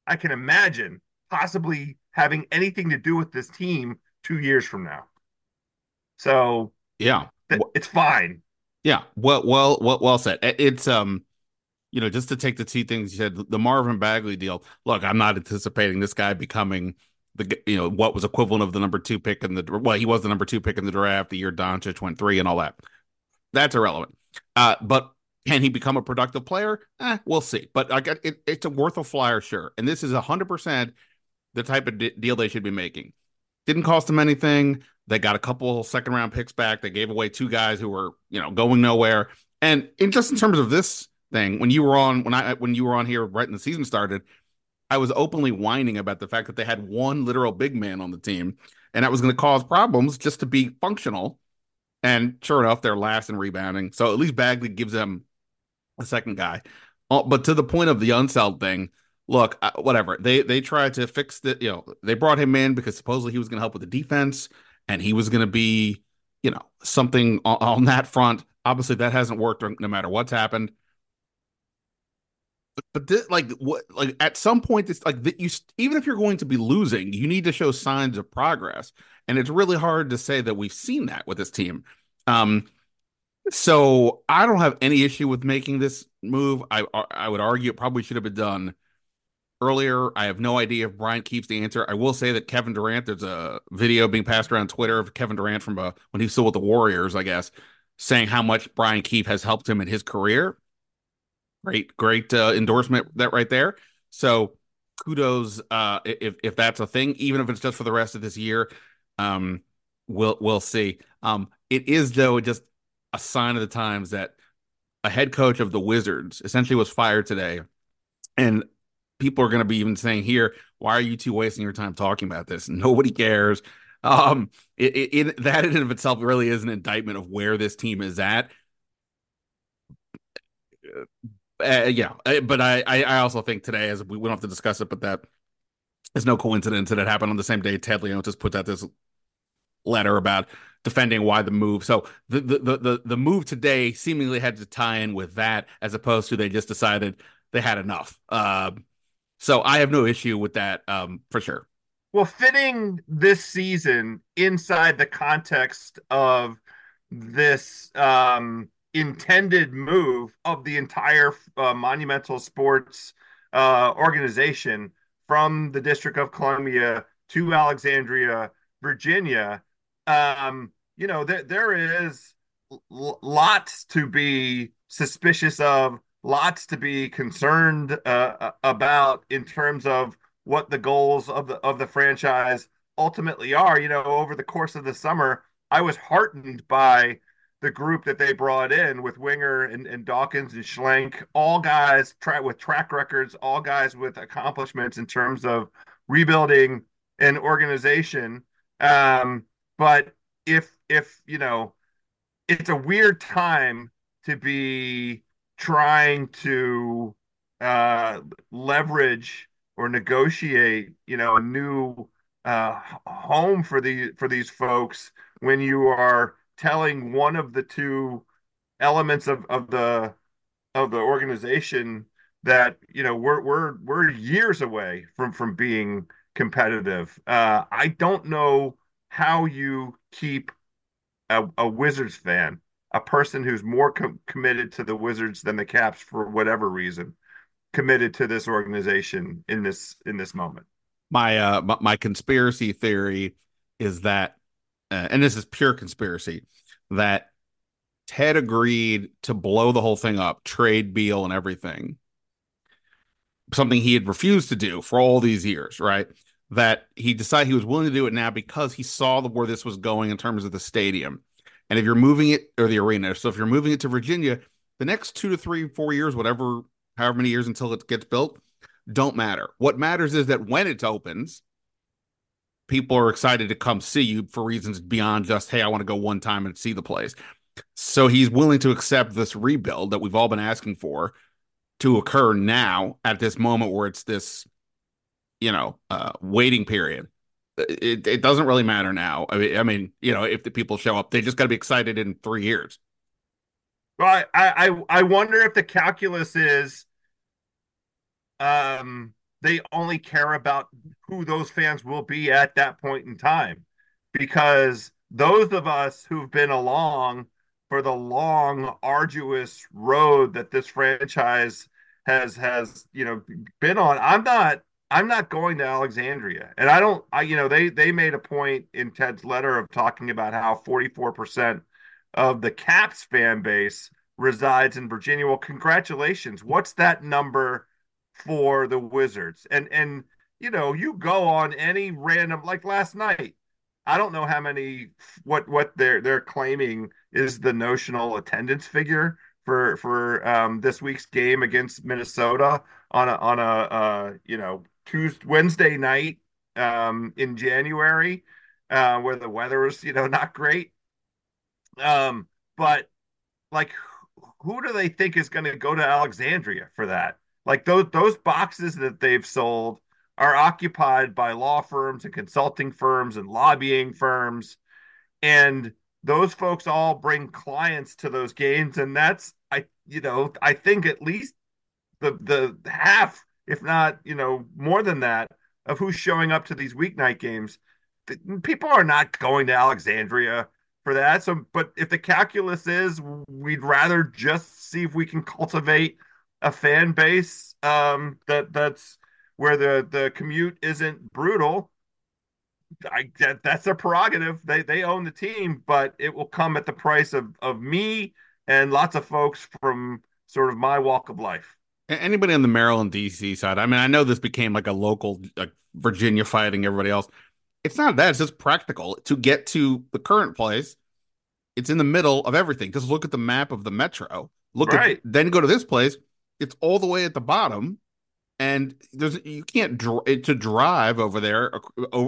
S5: I can imagine possibly having anything to do with this team two years from now. So
S2: yeah,
S5: th- it's fine.
S2: Yeah, well, well, well, well said. It's um, you know, just to take the two things you said, the Marvin Bagley deal. Look, I'm not anticipating this guy becoming the you know what was equivalent of the number two pick in the well, he was the number two pick in the draft the year Doncic went three and all that. That's irrelevant. Uh, but can he become a productive player? Eh, we'll see. But I got it, it's a worth a flyer, sure. And this is hundred percent the type of d- deal they should be making. Didn't cost them anything. They got a couple second round picks back. They gave away two guys who were you know going nowhere. And in just in terms of this thing when you were on when I when you were on here right when the season started, I was openly whining about the fact that they had one literal big man on the team, and that was going to cause problems just to be functional. And sure enough, they're last in rebounding. So at least Bagley gives them second guy. Uh, but to the point of the Unseld thing, look, uh, whatever they they tried to fix the you know they brought him in because supposedly he was going to help with the defense and he was going to be you know something on, on that front. Obviously, that hasn't worked no matter what's happened but this, like what like at some point it's like that you even if you're going to be losing you need to show signs of progress and it's really hard to say that we've seen that with this team um so i don't have any issue with making this move i i would argue it probably should have been done earlier i have no idea if Brian Keefe's the answer i will say that kevin durant there's a video being passed around twitter of kevin durant from uh, when he's still with the warriors i guess saying how much brian keefe has helped him in his career Great, great uh, endorsement that right there. So kudos uh, if if that's a thing, even if it's just for the rest of this year. Um, we'll we'll see. Um, it is though It just a sign of the times that a head coach of the Wizards essentially was fired today, and people are going to be even saying here, why are you two wasting your time talking about this? Nobody cares. Um, it, it, it that in and of itself really is an indictment of where this team is at. Uh, yeah, uh, but I, I also think today, as we, we don't have to discuss it, but that is no coincidence that it happened on the same day Ted Leonsis put out this letter about defending why the move. So the, the the the move today seemingly had to tie in with that, as opposed to they just decided they had enough. Uh, so I have no issue with that um, for sure.
S5: Well, fitting this season inside the context of this um, intended move of the entire uh, Monumental Sports uh, organization from the District of Columbia to Alexandria, Virginia. Um, you know, there there is lots to be suspicious of, lots to be concerned uh, about in terms of what the goals of the of the franchise ultimately are. You know, over the course of the summer, I was heartened by the group that they brought in with Winger and, and Dawkins and Schlenk, all guys tra- with track records, all guys with accomplishments in terms of rebuilding an organization. Um, but if if you know, it's a weird time to be trying to uh, leverage or negotiate, you know, a new uh, home for the for these folks when you are telling one of the two elements of, of the of the organization that you know we're we're we're years away from from being competitive. Uh, I don't know how you keep a, a Wizards fan, a person who's more com- committed to the Wizards than the Caps for whatever reason, committed to this organization in this in this moment.
S2: My uh my, my conspiracy theory is that uh, and this is pure conspiracy, that Ted agreed to blow the whole thing up, trade Beal and everything. Something he had refused to do for all these years, right? That he decided he was willing to do it now because he saw the, where this was going in terms of the stadium. And if you're moving it or the arena, so if you're moving it to Virginia, the next two to three, four years, whatever, however many years until it gets built, don't matter. What matters is that when it opens, people are excited to come see you for reasons beyond just hey i want to go one time and see the place so he's willing to accept this rebuild that we've all been asking for to occur now at this moment where it's this you know uh, waiting period. It, it doesn't really matter now. I mean, I mean you know if the people show up they just got to be excited in three years.
S5: Well I, I i wonder if the calculus is um they only care about who those fans will be at that point in time. Because those of us who've been along for the long arduous road that this franchise has has you know been on i'm not i'm not going to alexandria and i don't i you know they they made a point in ted's letter of talking about how 44% of the caps fan base resides in virginia well congratulations what's that number for the Wizards. And and you know, you go on any random like last night. I don't know how many what what they're they're claiming is the notional attendance figure for for um, this week's game against Minnesota on a on a uh, you know Tuesday Wednesday night um, in January uh, where the weather was you know not great. Um, but like, who do they think is going to go to Alexandria for that? Like those those boxes that they've sold are occupied by law firms and consulting firms and lobbying firms and those folks all bring clients to those games and that's I you know I think at least the the half if not you know more than that of who's showing up to these weeknight games people are not going to Alexandria for that so but if the calculus is we'd rather just see if we can cultivate a fan base um, that that's where the the commute isn't brutal. I that, that's a prerogative. They they own the team, but it will come at the price of of me and lots of folks from sort of my walk of life.
S2: Anybody on the Maryland DC side? I mean, I know this became like a local like Virginia fighting everybody else. It's not that. It's just practical to get to the current place. It's in the middle of everything. Just look at the map of the metro. Look right. at then go to this place it's all the way at the bottom and there's you can't dr- to drive over there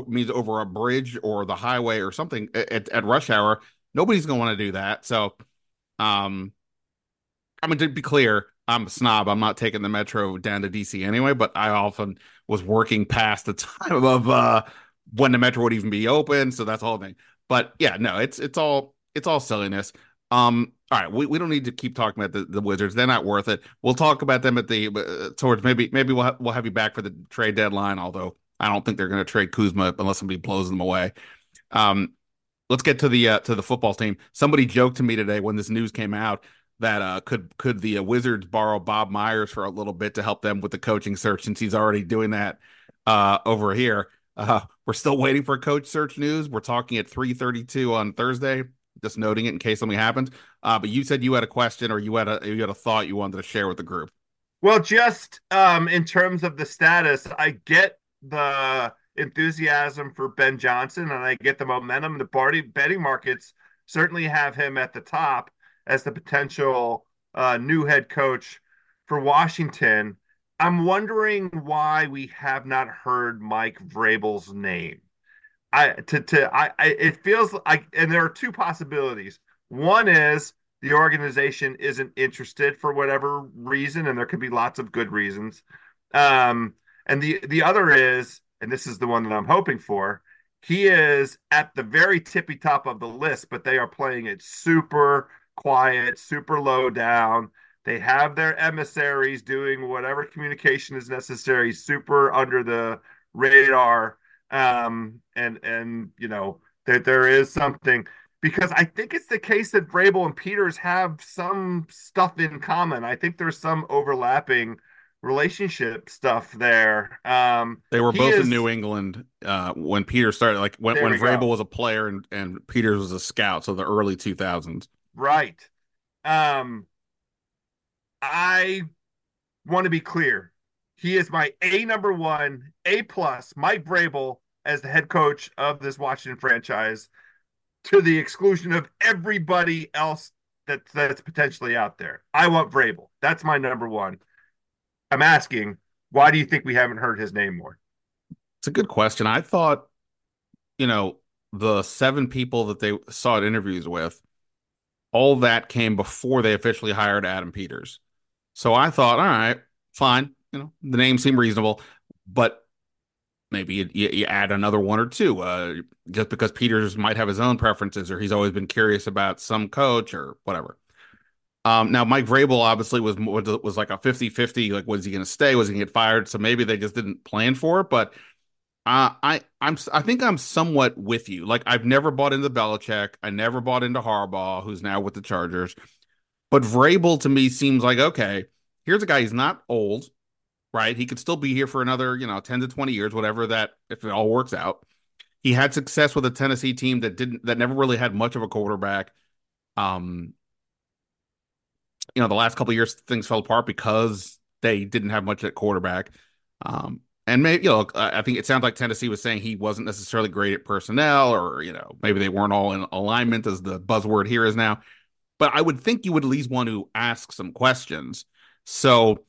S2: means over a bridge or the highway or something at, at rush hour. Nobody's gonna want to do that. So, um, I mean to be clear, I'm a snob. I'm not taking the metro down to DC anyway, but I often was working past the time of uh when the metro would even be open. So that's the whole thing. But yeah, no, it's it's all it's all silliness. Um, all right, we, we don't need to keep talking about the, the Wizards. They're not worth it. We'll talk about them at the uh, towards maybe maybe we'll ha- we'll have you back for the trade deadline. Although I don't think they're going to trade Kuzma unless somebody blows them away. Um, let's get to the uh, to the football team. Somebody joked to me today when this news came out that uh, could could the uh, Wizards borrow Bob Myers for a little bit to help them with the coaching search since he's already doing that uh, over here. Uh, we're still waiting for coach search news. We're talking at 3:32 on Thursday. Just noting it in case something happens. Uh, but you said you had a question or you had a you had a thought you wanted to share with the group.
S5: Well, just um, in terms of the status, I get the enthusiasm for Ben Johnson and I get the momentum. The party betting markets certainly have him at the top as the potential uh, new head coach for Washington. I'm wondering why we have not heard Mike Vrabel's name. I to to I, I it feels like and there are two possibilities. One is the organization isn't interested for whatever reason, and there could be lots of good reasons. Um, and the the other is, and this is the one that I'm hoping for, he is at the very tippy top of the list, but they are playing it super quiet, super low down. They have their emissaries doing whatever communication is necessary, super under the radar. Um, and and you know that there is something because I think it's the case that Vrabel and Peters have some stuff in common. I think there's some overlapping relationship stuff there. Um,
S2: they were both is, in New England uh, when Peters started, like when, when Vrabel go. was a player and, and Peters was a scout, so the early 2000s.
S5: Right. Um, I want to be clear. He is my A number one, A plus, Mike Vrabel as the head coach of this Washington franchise, to the exclusion of everybody else that that's potentially out there. I want Vrabel. That's my number one. I'm asking, why do you think we haven't heard his name more?
S2: It's a good question. I thought, you know, the seven people that they sought interviews with, all that came before they officially hired Adam Peters. So I thought, all right, fine. You know, the name seemed reasonable, but maybe you, you add another one or two, uh, just because Peters might have his own preferences or he's always been curious about some coach or whatever. Um, now Mike Vrabel obviously was was like a 50-50, like was he going to stay? Was he going to get fired? So maybe they just didn't plan for it. But I I'm I think I'm somewhat with you. Like I've never bought into Belichick. I never bought into Harbaugh, who's now with the Chargers. But Vrabel to me seems like okay. Here's a guy. He's not old, right? He could still be here for another, you know, ten to twenty years, whatever that if it all works out. He had success with a Tennessee team that didn't that never really had much of a quarterback. Um, you know, the last couple years things fell apart because they didn't have much at quarterback. Um, and maybe you know, I think it sounds like Tennessee was saying he wasn't necessarily great at personnel, or you know, maybe they weren't all in alignment, as the buzzword here is now but I would think you would at least want to ask some questions. So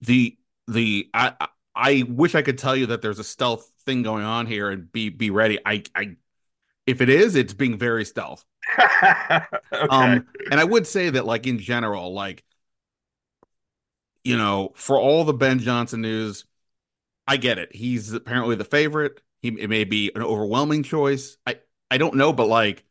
S2: the the I I wish I could tell you that there's a stealth thing going on here and be be ready. I I if it is, it's being very stealth. okay. Um, and I would say that like in general, like you know, for all the Ben Johnson news, I get it. He's apparently the favorite. He it may be an overwhelming choice. I I don't know, but like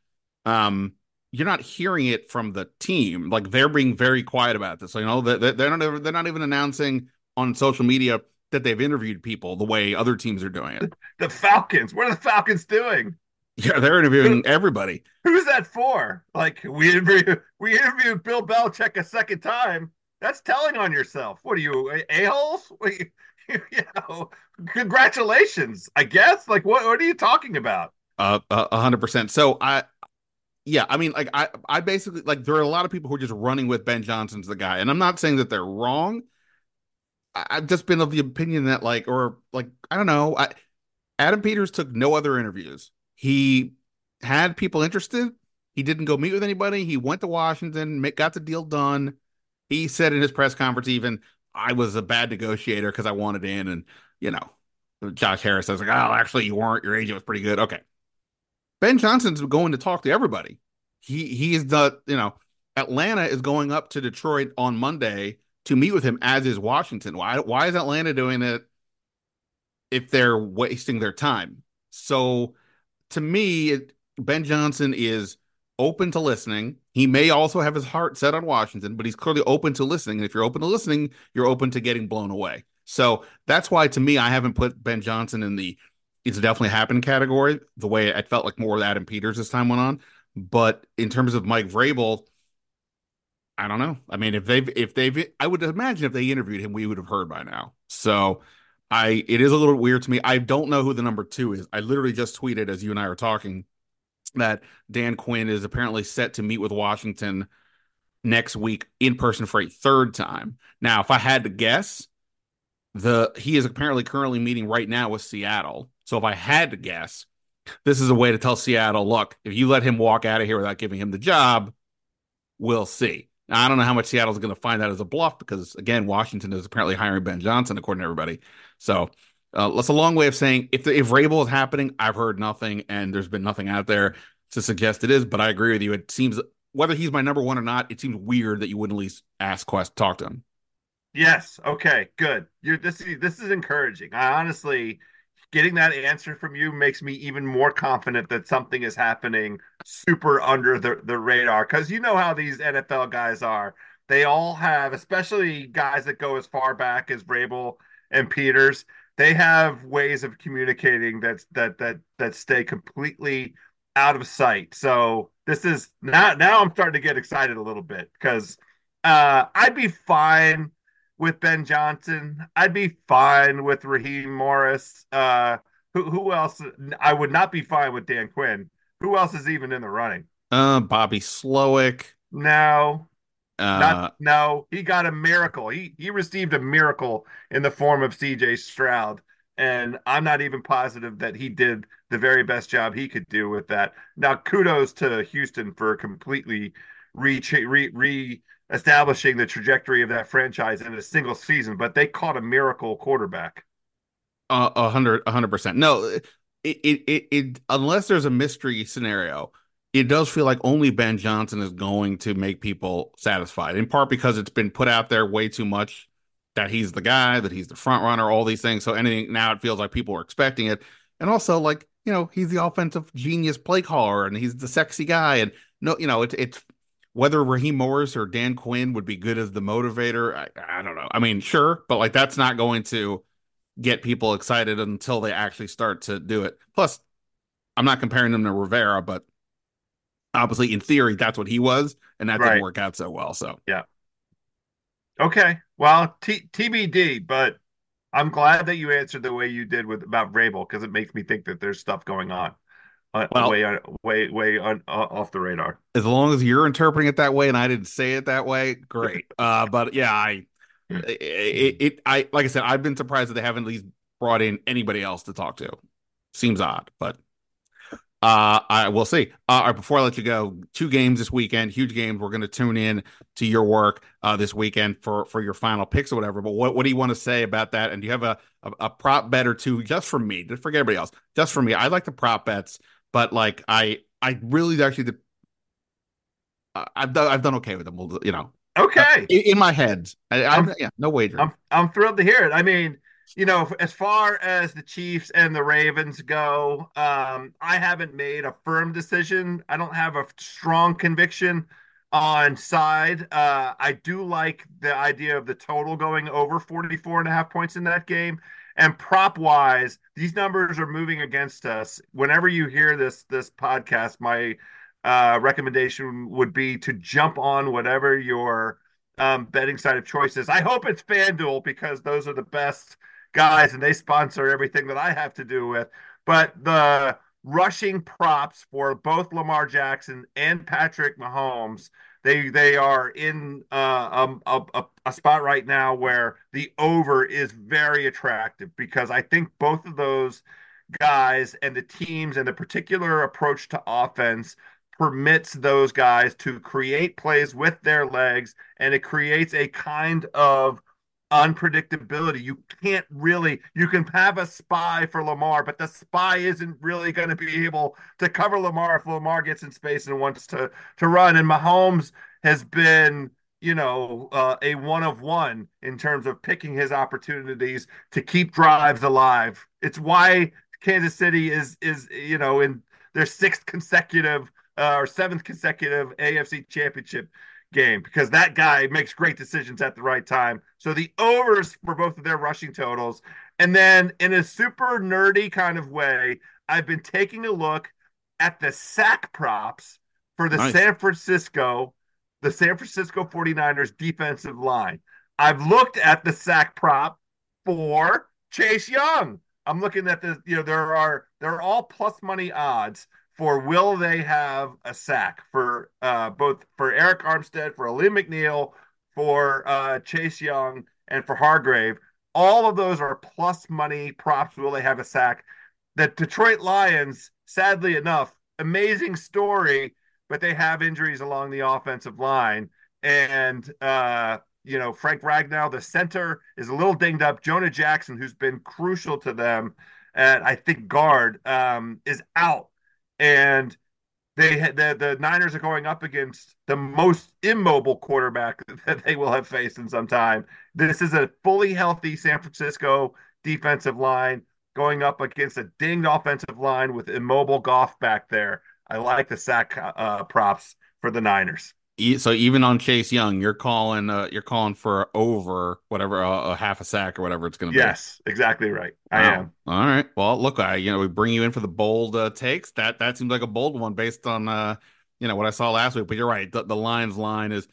S2: um you're not hearing it from the team. Like they're being very quiet about this. You know, they're, they're not they're not even announcing on social media that they've interviewed people the way other teams are doing it.
S5: The Falcons. What are the Falcons doing?
S2: Yeah, they're interviewing everybody.
S5: Who's that for? Like we interviewed we interviewed Bill Belichick a second time. That's telling on yourself. What are you a holes? You, know, congratulations. I guess. Like what? What are you talking about?
S2: Uh, a hundred percent. So I yeah, I mean, like I, I basically like there are a lot of people who are just running with Ben Johnson's the guy, and I'm not saying that they're wrong. I, have just been of the opinion that like, or like, I don't know. I, Adam Peters took no other interviews. He had people interested. He didn't go meet with anybody. He went to Washington, got the deal done. He said in his press conference, even I was a bad negotiator because I wanted in, and you know, Josh Harris says like, oh, actually you weren't. Your agent was pretty good. Okay, Ben Johnson's going to talk to everybody. He he is the you know Atlanta is going up to Detroit on Monday to meet with him, as is Washington. Why why is Atlanta doing it if they're wasting their time? So to me, it, Ben Johnson is open to listening. He may also have his heart set on Washington, but he's clearly open to listening. And if you're open to listening, you're open to getting blown away. So that's why, to me, I haven't put Ben Johnson in the it's definitely happened category. The way it felt like more with Adam Peters as time went on, but in terms of Mike Vrabel, I don't know. I mean, if they've if they've I would imagine if they interviewed him, we would have heard by now. So I it is a little weird to me. I don't know who the number two is. I literally just tweeted as you and I are talking that Dan Quinn is apparently set to meet with Washington next week in person for a third time. Now, if I had to guess, the he is apparently currently meeting right now with Seattle. So if I had to guess, this is a way to tell Seattle, look, if you let him walk out of here without giving him the job, we'll see. Now, I don't know how much Seattle's going to find that as a bluff because again, Washington is apparently hiring Ben Johnson according to everybody. So uh, that's a long way of saying if the, if Vrabel is happening, I've heard nothing, and there's been nothing out there to suggest it is. But I agree with you. It seems whether he's my number one or not, it seems weird that you wouldn't at least ask Quest talk to him.
S5: Yes. Okay. Good. You're this. Is, this is encouraging. I honestly, getting that answer from you makes me even more confident that something is happening super under the the radar. Because you know how these NFL guys are. They all have, especially guys that go as far back as Vrabel and Peters they have ways of communicating that that that that stay completely out of sight. So this is now now I'm starting to get excited a little bit because uh, I'd be fine with Ben Johnson. I'd be fine with Raheem Morris. Uh, who who else? I would not be fine with Dan Quinn. Who else is even in the running?
S2: Uh, Bobby Slowik.
S5: No, uh, Not, no, he got a miracle. He he received a miracle in the form of C.J. Stroud, and I'm not even positive that he did the very best job he could do with that. Now, kudos to Houston for completely re re, re establishing the trajectory of that franchise in a single season, but they caught a miracle quarterback.
S2: A hundred, a hundred percent. No, it, it, it, it, unless there's a mystery scenario, it does feel like only Ben Johnson is going to make people satisfied, in part because it's been put out there way too much that he's the guy, that he's the front runner, all these things. So anything now it feels like people are expecting it. And also like, you know, he's the offensive genius play caller and he's the sexy guy. And no, you know, it's it's whether Raheem Morris or Dan Quinn would be good as the motivator. I, I don't know. I mean, sure, but like that's not going to get people excited until they actually start to do it. Plus, I'm not comparing them to Rivera, but obviously in theory that's what he was and that right. didn't work out so well so.
S5: Yeah. Okay well T- tbd but i'm glad that you answered the way you did with about Vrabel because it makes me think that there's stuff going on uh, well, way way way on, uh, off the radar.
S2: As long as you're interpreting it that way and i didn't say it that way great. Uh but yeah i it, it i like i said i've been surprised that they haven't at least brought in anybody else to talk to. Seems odd but uh, I will see. Uh, before I let you go, two games this weekend, huge games. We're going to tune in to your work uh, this weekend for for your final picks or whatever. But what, what do you want to say about that? And do you have a, a, a prop bet or two just for me? Just forget everybody else. Just for me. I like the prop bets, but like I I really actually did, I've done I've done okay with them. You know,
S5: okay
S2: in, in, my head. I, I yeah, no wager.
S5: I'm I'm thrilled to hear it. I mean you know, as far as the Chiefs and the Ravens go, um, I haven't made a firm decision. I don't have a strong conviction on side. Uh, I do like the idea of the total going over 44 and a half points in that game. And prop wise, these numbers are moving against us. Whenever you hear this this podcast, my uh, recommendation would be to jump on whatever your um, betting side of choice is. I hope it's FanDuel because those are the best guys and they sponsor everything that I have to do with. But the rushing props for both Lamar Jackson and Patrick Mahomes, they they are in uh, um, a, a, a spot right now where the over is very attractive because I think both of those guys and the teams and the particular approach to offense permits those guys to create plays with their legs and it creates a kind of unpredictability. You can't really, you can have a spy for Lamar, but the spy isn't really going to be able to cover Lamar if Lamar gets in space and wants to to run. And Mahomes has been, you know, uh, a one of one in terms of picking his opportunities to keep drives alive. It's why Kansas City is is you know in their sixth consecutive uh, or seventh consecutive AFC championship game because that guy makes great decisions at the right time. So the overs for both of their rushing totals. And then in a super nerdy kind of way, I've been taking a look at the sack props for the nice. San Francisco, the San Francisco 49ers defensive line. I've looked at the sack prop for Chase Young. I'm looking at the, you know, there are they're all plus money odds for will they have a sack for uh, both for Arik Armstead, for Alim McNeill, for uh, Chase Young, and for Hargrave. All of those are plus money props. Will they have a sack? The Detroit Lions, sadly enough, amazing story, but they have injuries along the offensive line. And, uh, you know, Frank Ragnow, the center, is a little dinged up. Jonah Jackson, who's been crucial to them, and I think guard, um, is out and they the the Niners are going up against the most immobile quarterback that they will have faced in some time. This is a fully healthy San Francisco defensive line going up against a dinged offensive line with immobile Goff back there. I like the sack uh, props for the Niners
S2: so even on Chase Young, you're calling uh, you're calling for over whatever uh, a half a sack or whatever it's going to
S5: be. Yes, exactly right. I wow. am.
S2: All right. Well, look, I you know we bring you in for the bold uh, takes. That that seems like a bold one based on uh you know what I saw last week. But you're right. The, the Lions line is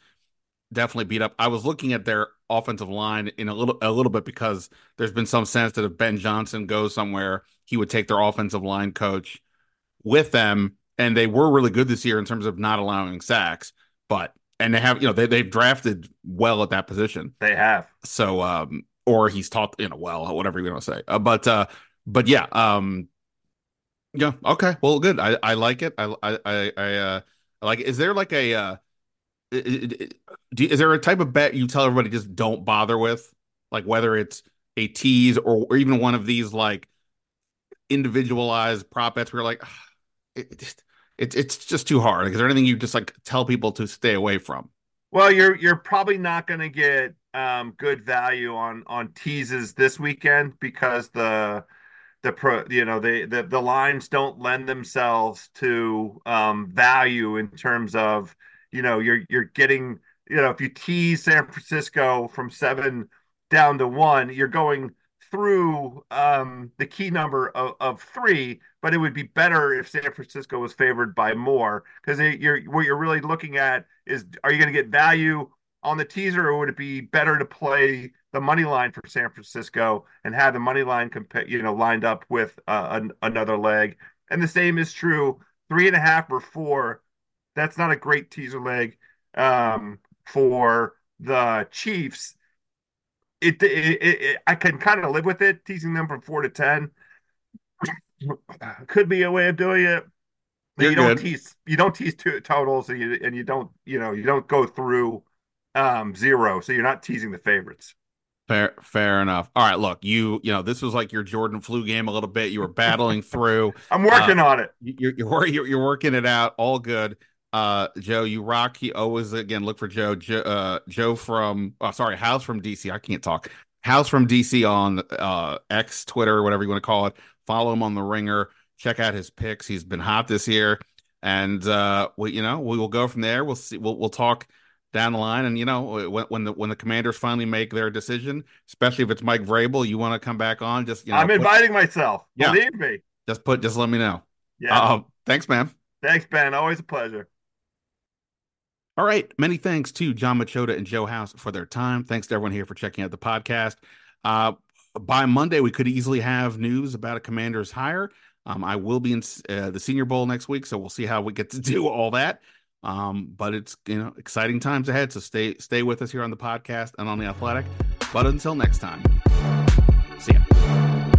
S2: definitely beat up. I was looking at their offensive line in a little a little bit because there's been some sense that if Ben Johnson goes somewhere, he would take their offensive line coach with them, and they were really good this year in terms of not allowing sacks but and they have you know they they've drafted well at that position.
S5: They have.
S2: So um or he's taught you know well whatever you want to say. Uh, but uh but yeah um yeah okay well good I I like it I I I, I uh like is there like a uh is there a type of bet you tell everybody just don't bother with like whether it's a tease or, or even one of these like individualized prop bets where you're like it, it, it's it's just too hard. Is there anything you just like tell people to stay away from?
S5: Well, you're you're probably not going to get um, good value on on teases this weekend because the the pro you know the the, the lines don't lend themselves to um, value in terms of you know you're you're getting you know if you tease San Francisco from seven down to one, you're going through um, the key number of, of three, but it would be better if San Francisco was favored by more because you're what you're really looking at is are you going to get value on the teaser or would it be better to play the money line for San Francisco and have the money line compa- you know lined up with uh, an, another leg? And the same is true three and a half or four that's not a great teaser leg um, for the Chiefs it, it, it, I can kind of live with it, teasing them from four to ten. Could be a way of doing it. you don't good. tease you don't tease two totals and you and you don't you know you don't go through um zero, so you're not teasing the favorites.
S2: Fair, fair enough. All right, look, you you know this was like your Jordan flu game a little bit. You were battling through.
S5: I'm working uh, on it.
S2: You're, you're you're working it out. All good. Uh, Joe, you rock. He always again look for Joe. Joe, uh, Joe from oh sorry, House from DC. I can't talk. House from DC on uh X, Twitter, whatever you want to call it. Follow him on the Ringer. Check out his picks. He's been hot this year, and uh, we you know we will go from there. We'll see. We'll we'll talk down the line, and you know when when the when the Commanders finally make their decision, especially if it's Mike Vrabel, you want to come back on. Just you know,
S5: I'm inviting put, myself. Yeah, believe me.
S2: Just put. Just let me know. Yeah. Uh, thanks, man.
S5: Thanks, Ben. Always a pleasure.
S2: All right. Many thanks to Jon Machota and Joe House for their time. Thanks to everyone here for checking out the podcast. Uh, by Monday, we could easily have news about a commander's hire. Um, I will be in uh, the Senior Bowl next week, so we'll see how we get to do all that. Um, but it's you know exciting times ahead, so stay stay with us here on the podcast and on the Athletic. But until next time, see ya.